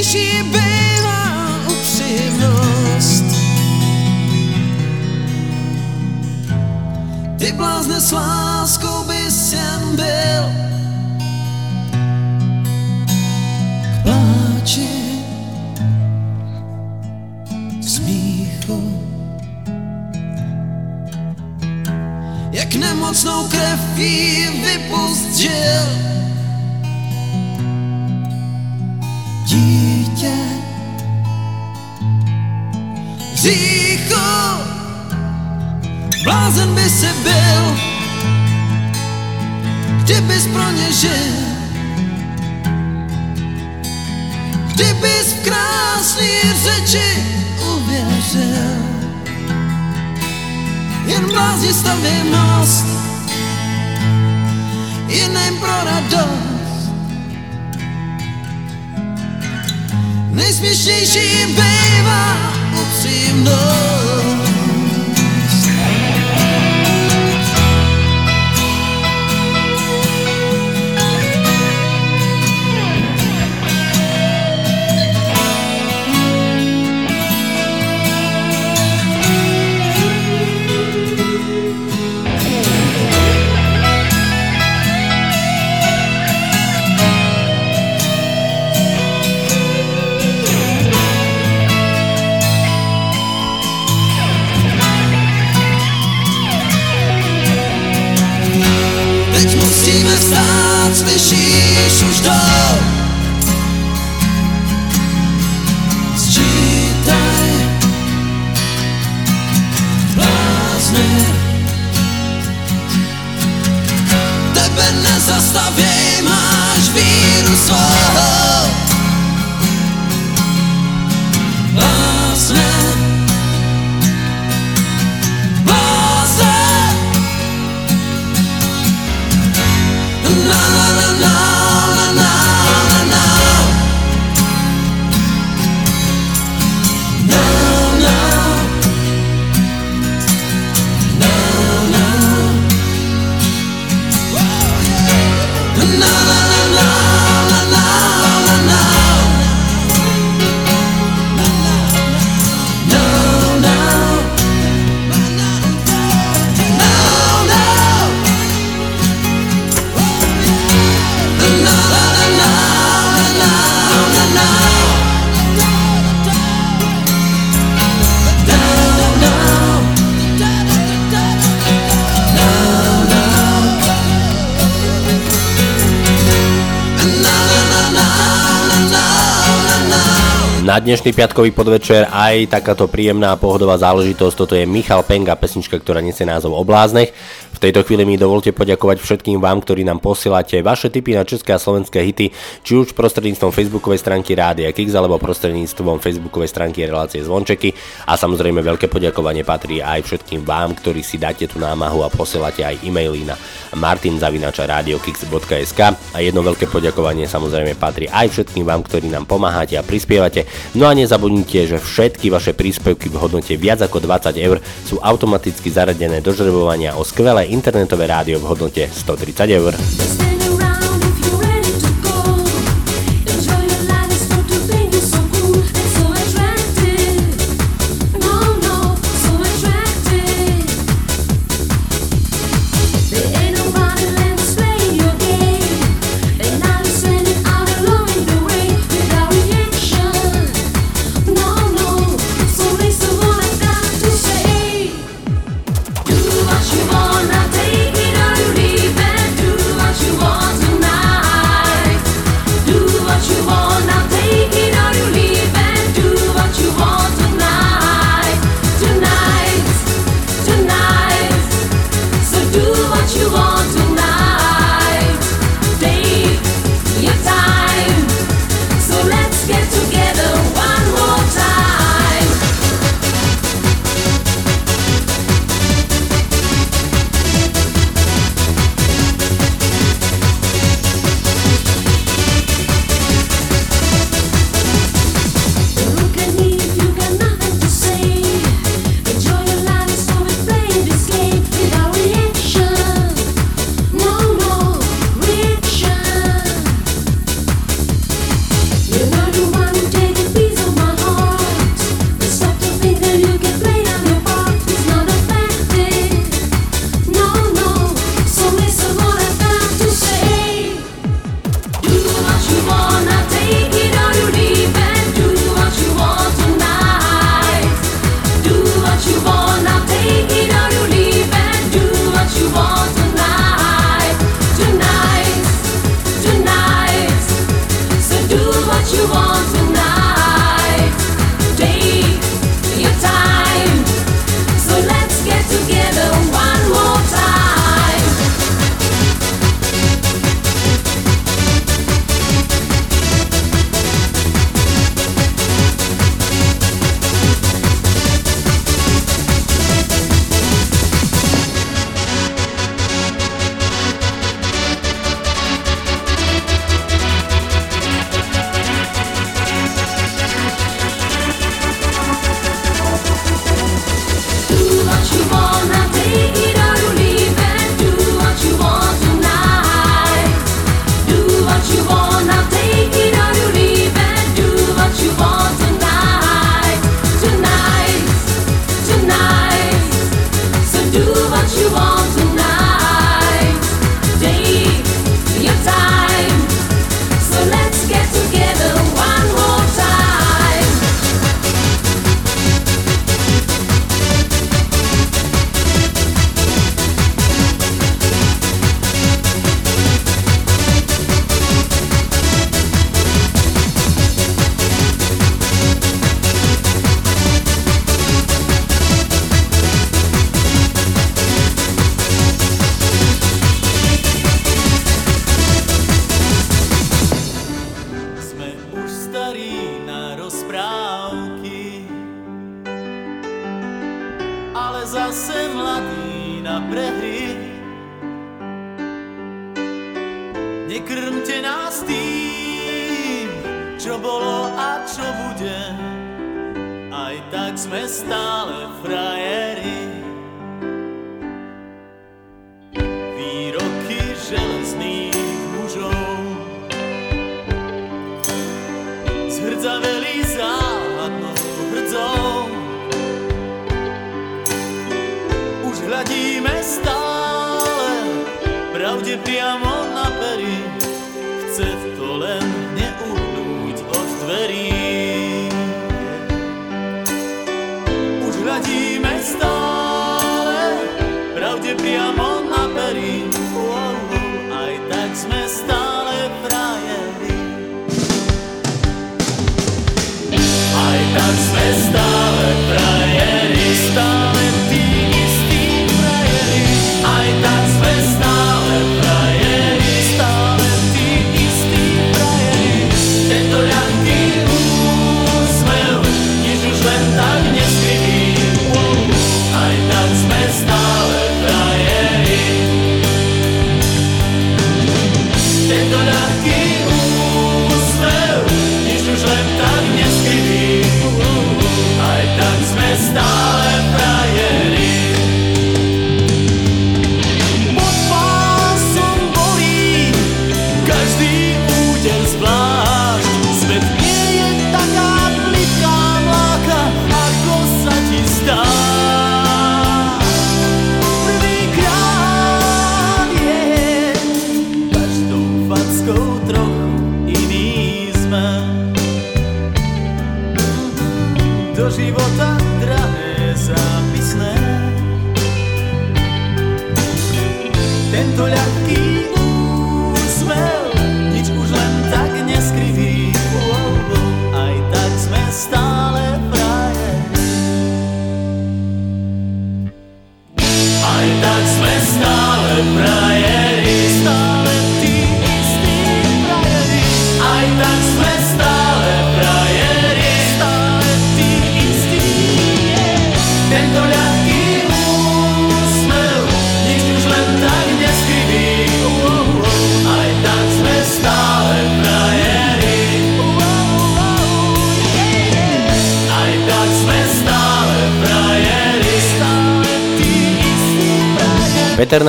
she been? dnešný piatkový podvečer aj takáto príjemná pohodová záležitosť. Toto je Michal Penga, pesnička, ktorá nesie názov Obláznech. V tejto chvíli mi dovolte poďakovať všetkým vám, ktorí nám posielate vaše tipy na české a slovenské hity, či už prostredníctvom facebookovej stránky Rádia Kix alebo prostredníctvom facebookovej stránky relácie Zvončeky a samozrejme veľké poďakovanie patrí aj všetkým vám, ktorí si dáte tú námahu a posielate aj e-maily na martinzavinačaradiokix.sk a jedno veľké poďakovanie samozrejme patrí aj všetkým vám, ktorí nám pomáhate a prispievate. No a nezabudnite, že všetky vaše príspevky v hodnote viac ako 20 eur sú automaticky zaradené do žrebovania o skvelé internetové rádio v hodnote 130 eur.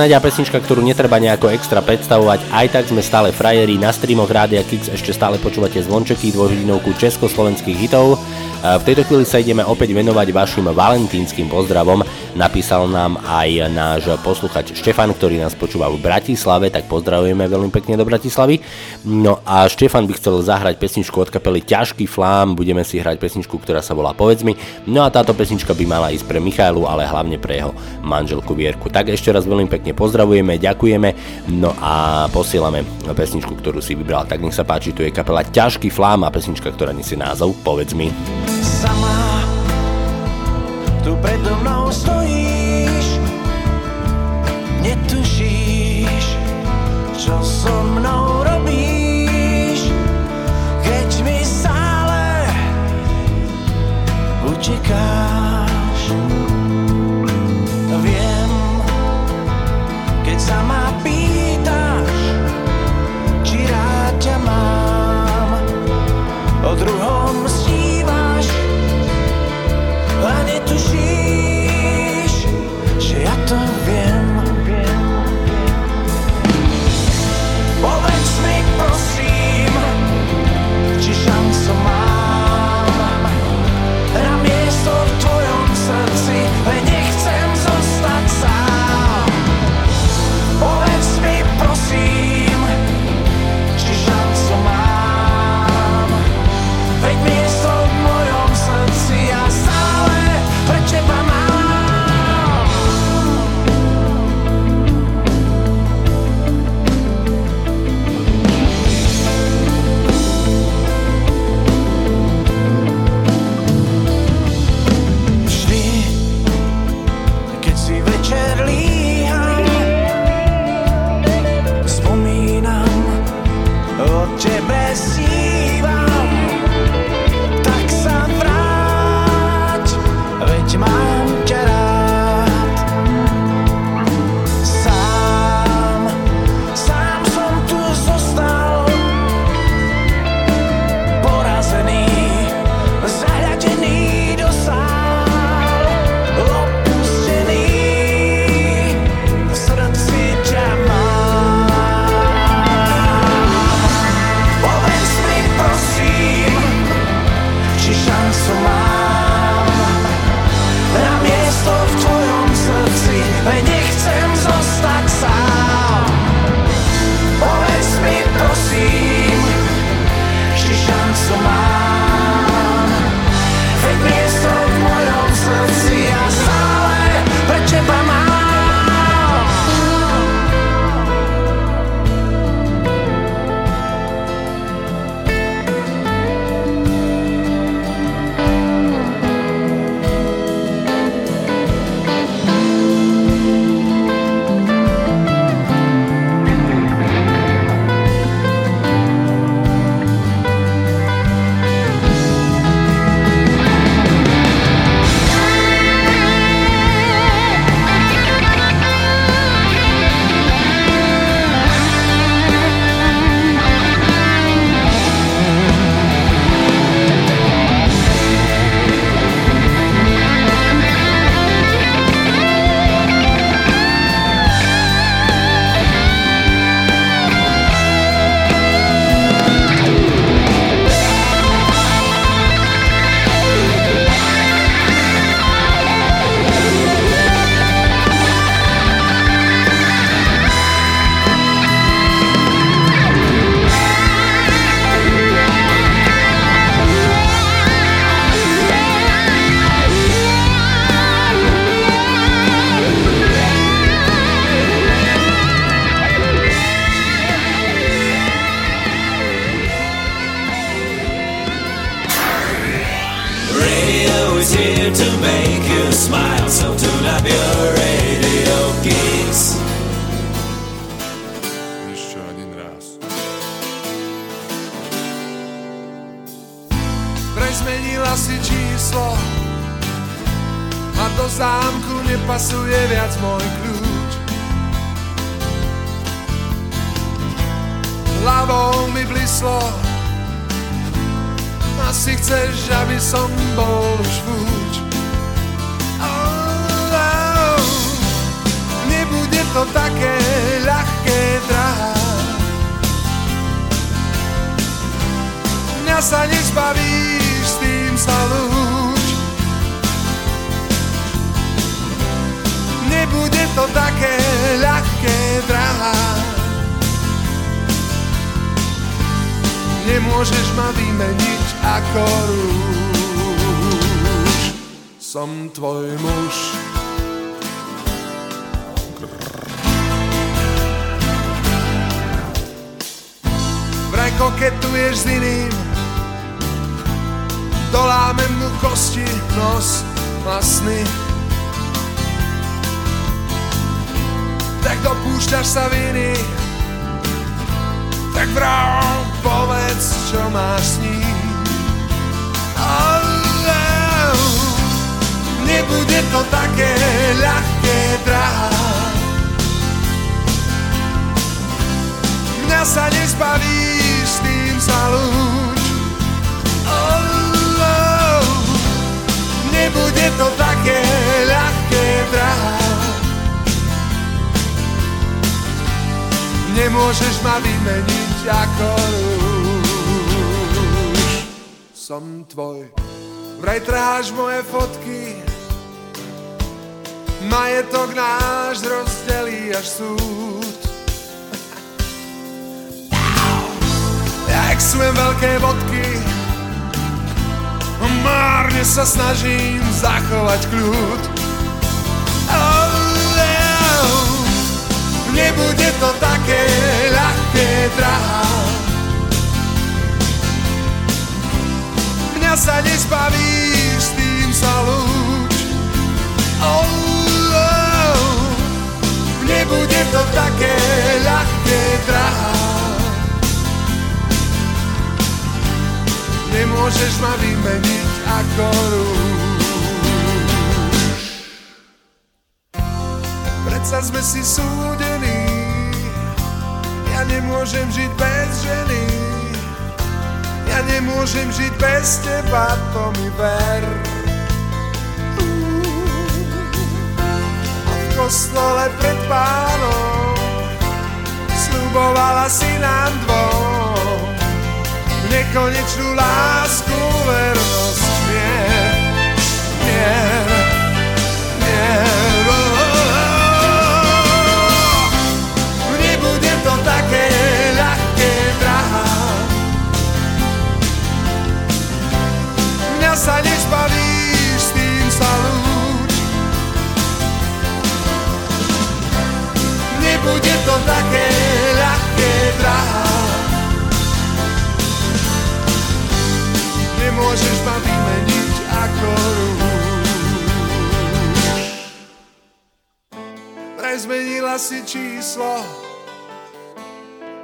Nadia pesnička, ktorú netreba nejako extra predstavovať, aj tak sme stále frajeri, na streamoch Rádia Kix ešte stále počúvate zvončeky dvojhodinovku československých hitov. V tejto chvíli sa ideme opäť venovať vašim valentínskym pozdravom. Napísal nám aj náš posluchač Štefan, ktorý nás počúva v Bratislave, tak pozdravujeme veľmi pekne do Bratislavy. No a Štefan by chcel zahrať pesničku od kapely Ťažký flám, budeme si hrať pesničku, ktorá sa volá Povedz mi. No a táto pesnička by mala ísť pre Michailu, ale hlavne pre jeho manželku Vierku. Tak ešte raz veľmi pekne pozdravujeme, ďakujeme, no a posielame pesničku, ktorú si vybral. Tak nech sa páči, tu je kapela Ťažký flám a pesnička, ktorá nesie názov Povedz mi. Sama tu predo mnou stojíš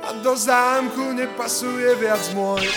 a do zámku nepasuje viac môj.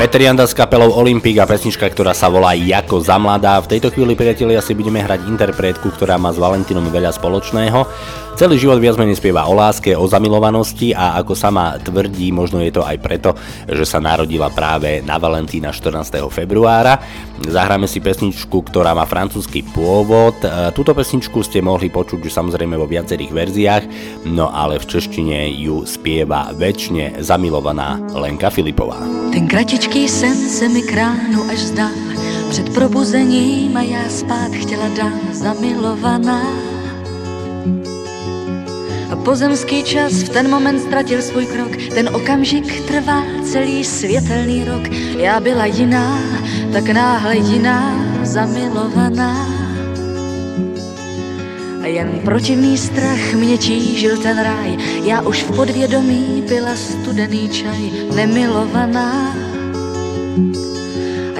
Peter Janda s kapelou Olympic a pesnička, ktorá sa volá Jako za mladá. V tejto chvíli, priatelia, si budeme hrať interpretku, ktorá má s Valentínom veľa spoločného. Celý život viac menej spieva o láske, o zamilovanosti a ako sama tvrdí, možno je to aj preto, že sa narodila práve na Valentína 14. februára. Zahráme si pesničku, ktorá má francúzsky pôvod. E, Túto pesničku ste mohli počuť už samozrejme vo viacerých verziách, no ale v češtine ju spieva väčšine zamilovaná Lenka Filipová. Ten kratičký sen se mi k ránu až zdá Před probuzením a já spát chtěla dám zamilovaná A pozemský čas v ten moment ztratil svůj krok. Ten okamžik trvá celý světelný rok. Já byla jiná, tak náhle jiná, zamilovaná. A jen protivný strach mě tížil ten ráj. Já už v podvědomí pila studený čaj Nemilovaná. A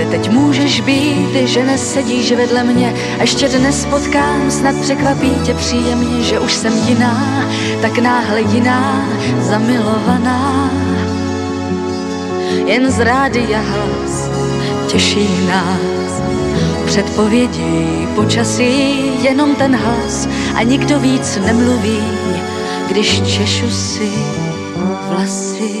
Kde teď můžeš být, že nesedíš vedle mě. Ještě dnes potkám, snad překvapí tě příjemně Že už jsem jiná, tak náhle jiná, zamilovaná. Jen z rádia hlas těší nás. Předpovědí počasí jenom ten hlas. A nikdo víc nemluví, když češu si vlasy.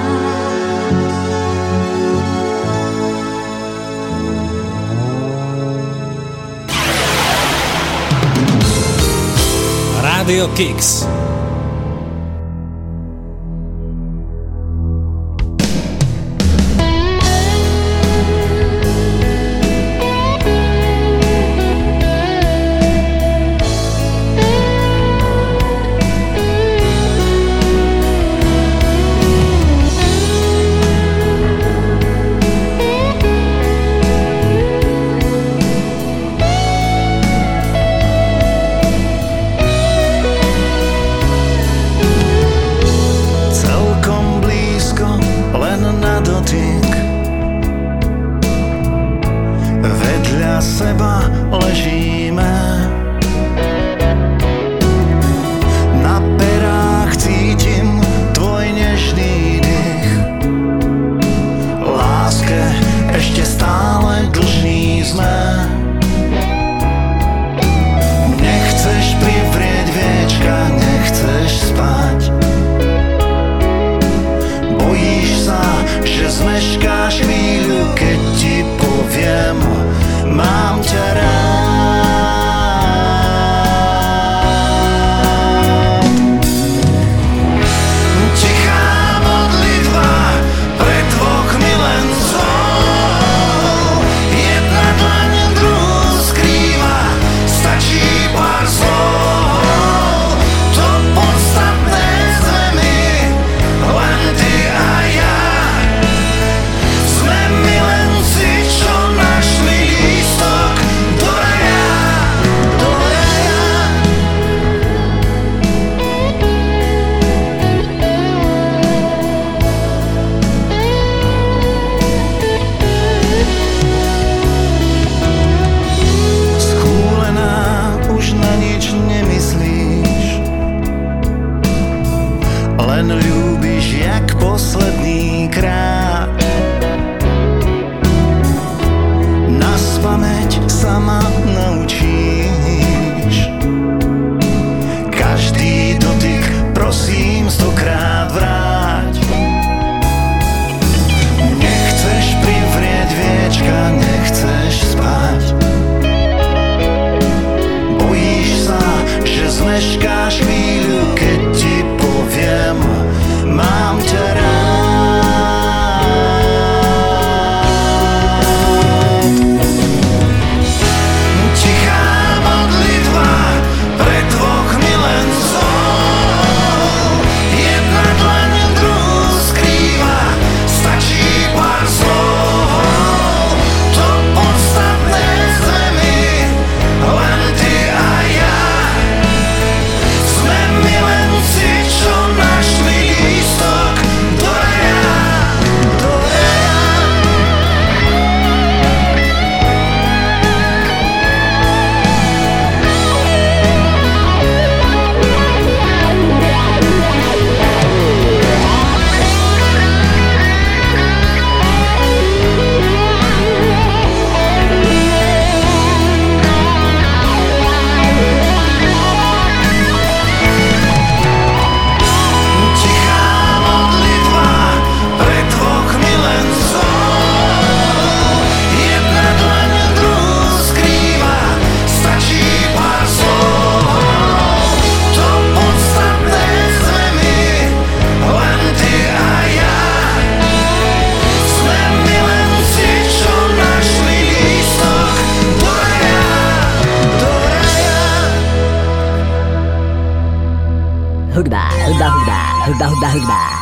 Radio Kicks. hugda, hugda, hugda, hugda, hugda, hugda.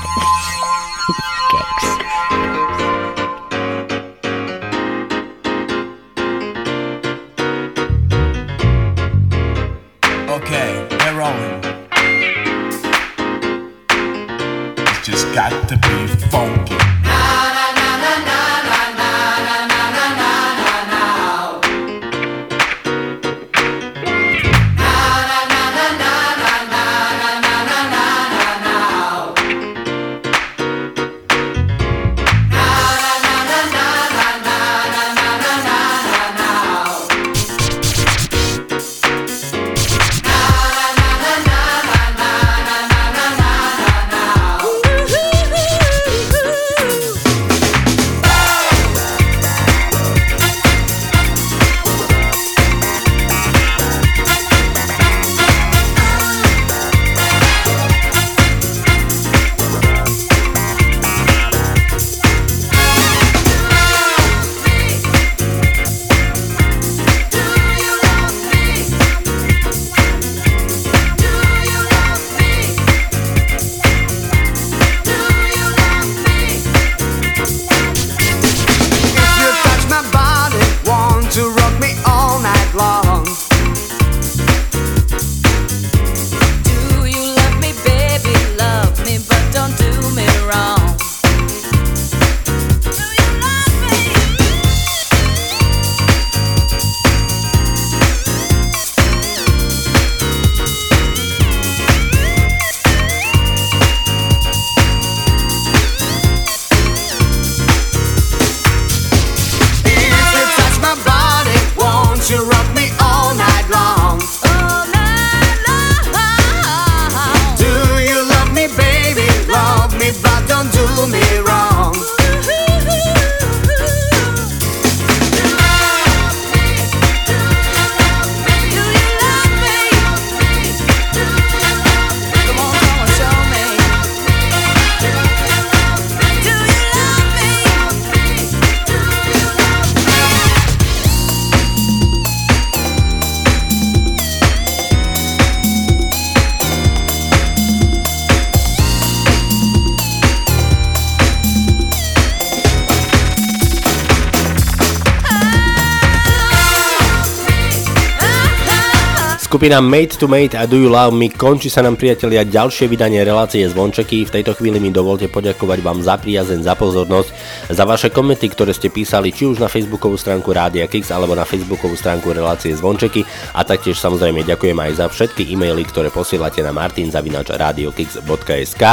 Skupina Made to Made a Do You Love Me končí sa nám priatelia ďalšie vydanie relácie Zvončeky. V tejto chvíli mi dovolte poďakovať vám za priazeň, za pozornosť, za vaše komenty, ktoré ste písali či už na facebookovú stránku Rádia Kix alebo na facebookovú stránku relácie Zvončeky a taktiež samozrejme ďakujem aj za všetky e-maily, ktoré posielate na martinzavinačradiokix.sk.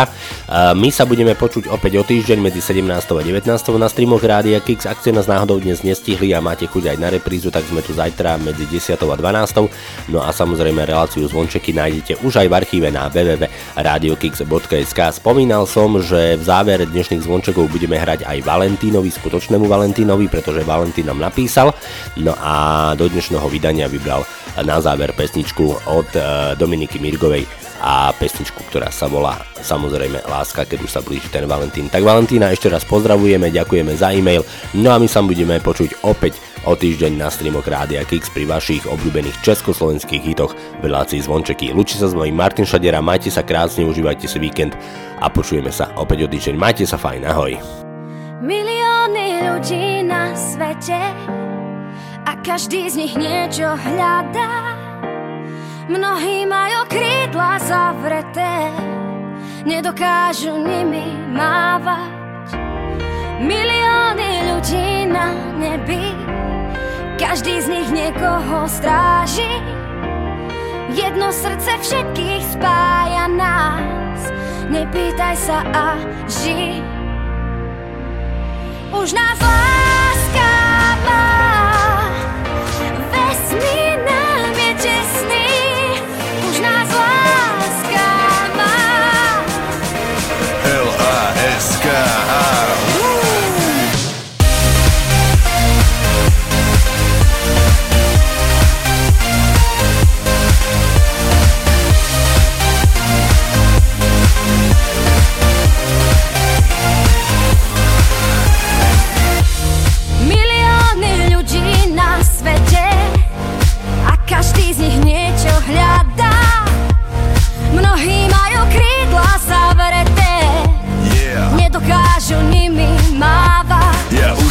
My sa budeme počuť opäť o týždeň medzi 17. a 19. na streamoch Rádia Kix. Ak ste nás náhodou dnes nestihli a máte chuť aj na reprízu, tak sme tu zajtra medzi 10. a 12. No a samozrejme reláciu zvončeky nájdete už aj v archíve na www.radiokix.sk. Spomínal som, že v závere dnešných zvončekov budeme hrať aj Valentínovi, skutočnému Valentínovi, pretože Valentín nám napísal. No a do dnešného vydania vybral na záver pesničku od eh, Dominiky Mirgovej a pesničku, ktorá sa volá samozrejme Láska, keď už sa blíži ten Valentín. Tak Valentína ešte raz pozdravujeme, ďakujeme za e-mail, no a my sa budeme počuť opäť o týždeň na streamoch Rádia Kix pri vašich obľúbených československých hitoch v relácii Zvončeky. Lučí sa s mojím Martin Šadera, majte sa krásne, užívajte si víkend a počujeme sa opäť o týždeň. Majte sa fajn, ahoj. Milióny ľudí na svete a každý z nich niečo hľadá. Mnohí majú krídla zavreté, nedokážu nimi mávať. Milióny ľudí na nebi každý z nich niekoho stráži Jedno srdce všetkých spája nás Nepýtaj sa a ži Už nás láska má Vesmír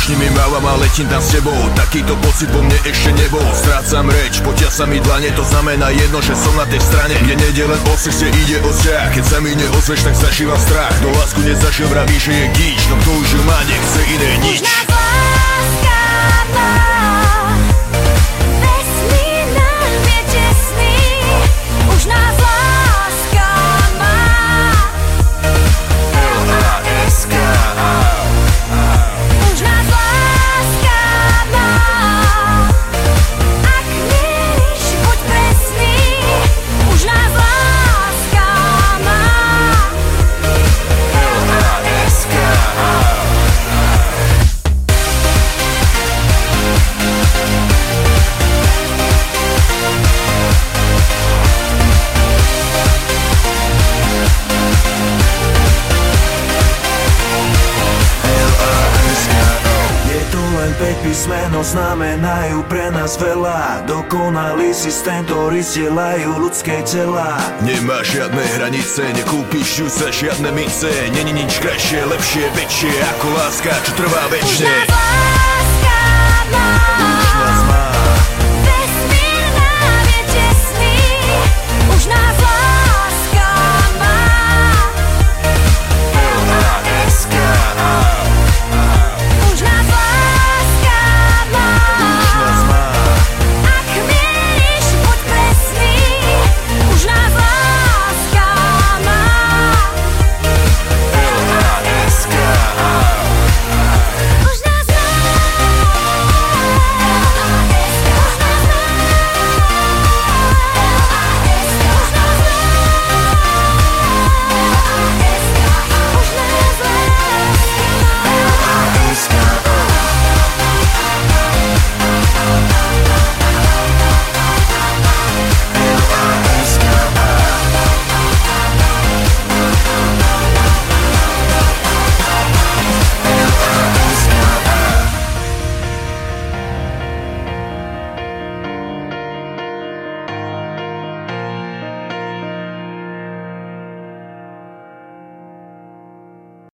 Už nimi mávam a letím tam s tebou. Takýto pocit vo mne ešte nebol. Strácam reč, potia sa mi dlane. To znamená jedno, že som na tej strane. Kde nejde len o sex, kde ide o vzťah. Keď sa mi neozveš, tak zažívam strach. Do lásku nezašiel, vraví, že je gíč No kto už ju má, nechce iné nič znamenajú pre nás veľa. Dokonalý systém, ktorý stielajú ľudské tela. Nemá žiadne hranice, nekúpiš ju za žiadne mince. Není nič krajšie, lepšie, väčšie Ako láska, čo trvá väčšie. Má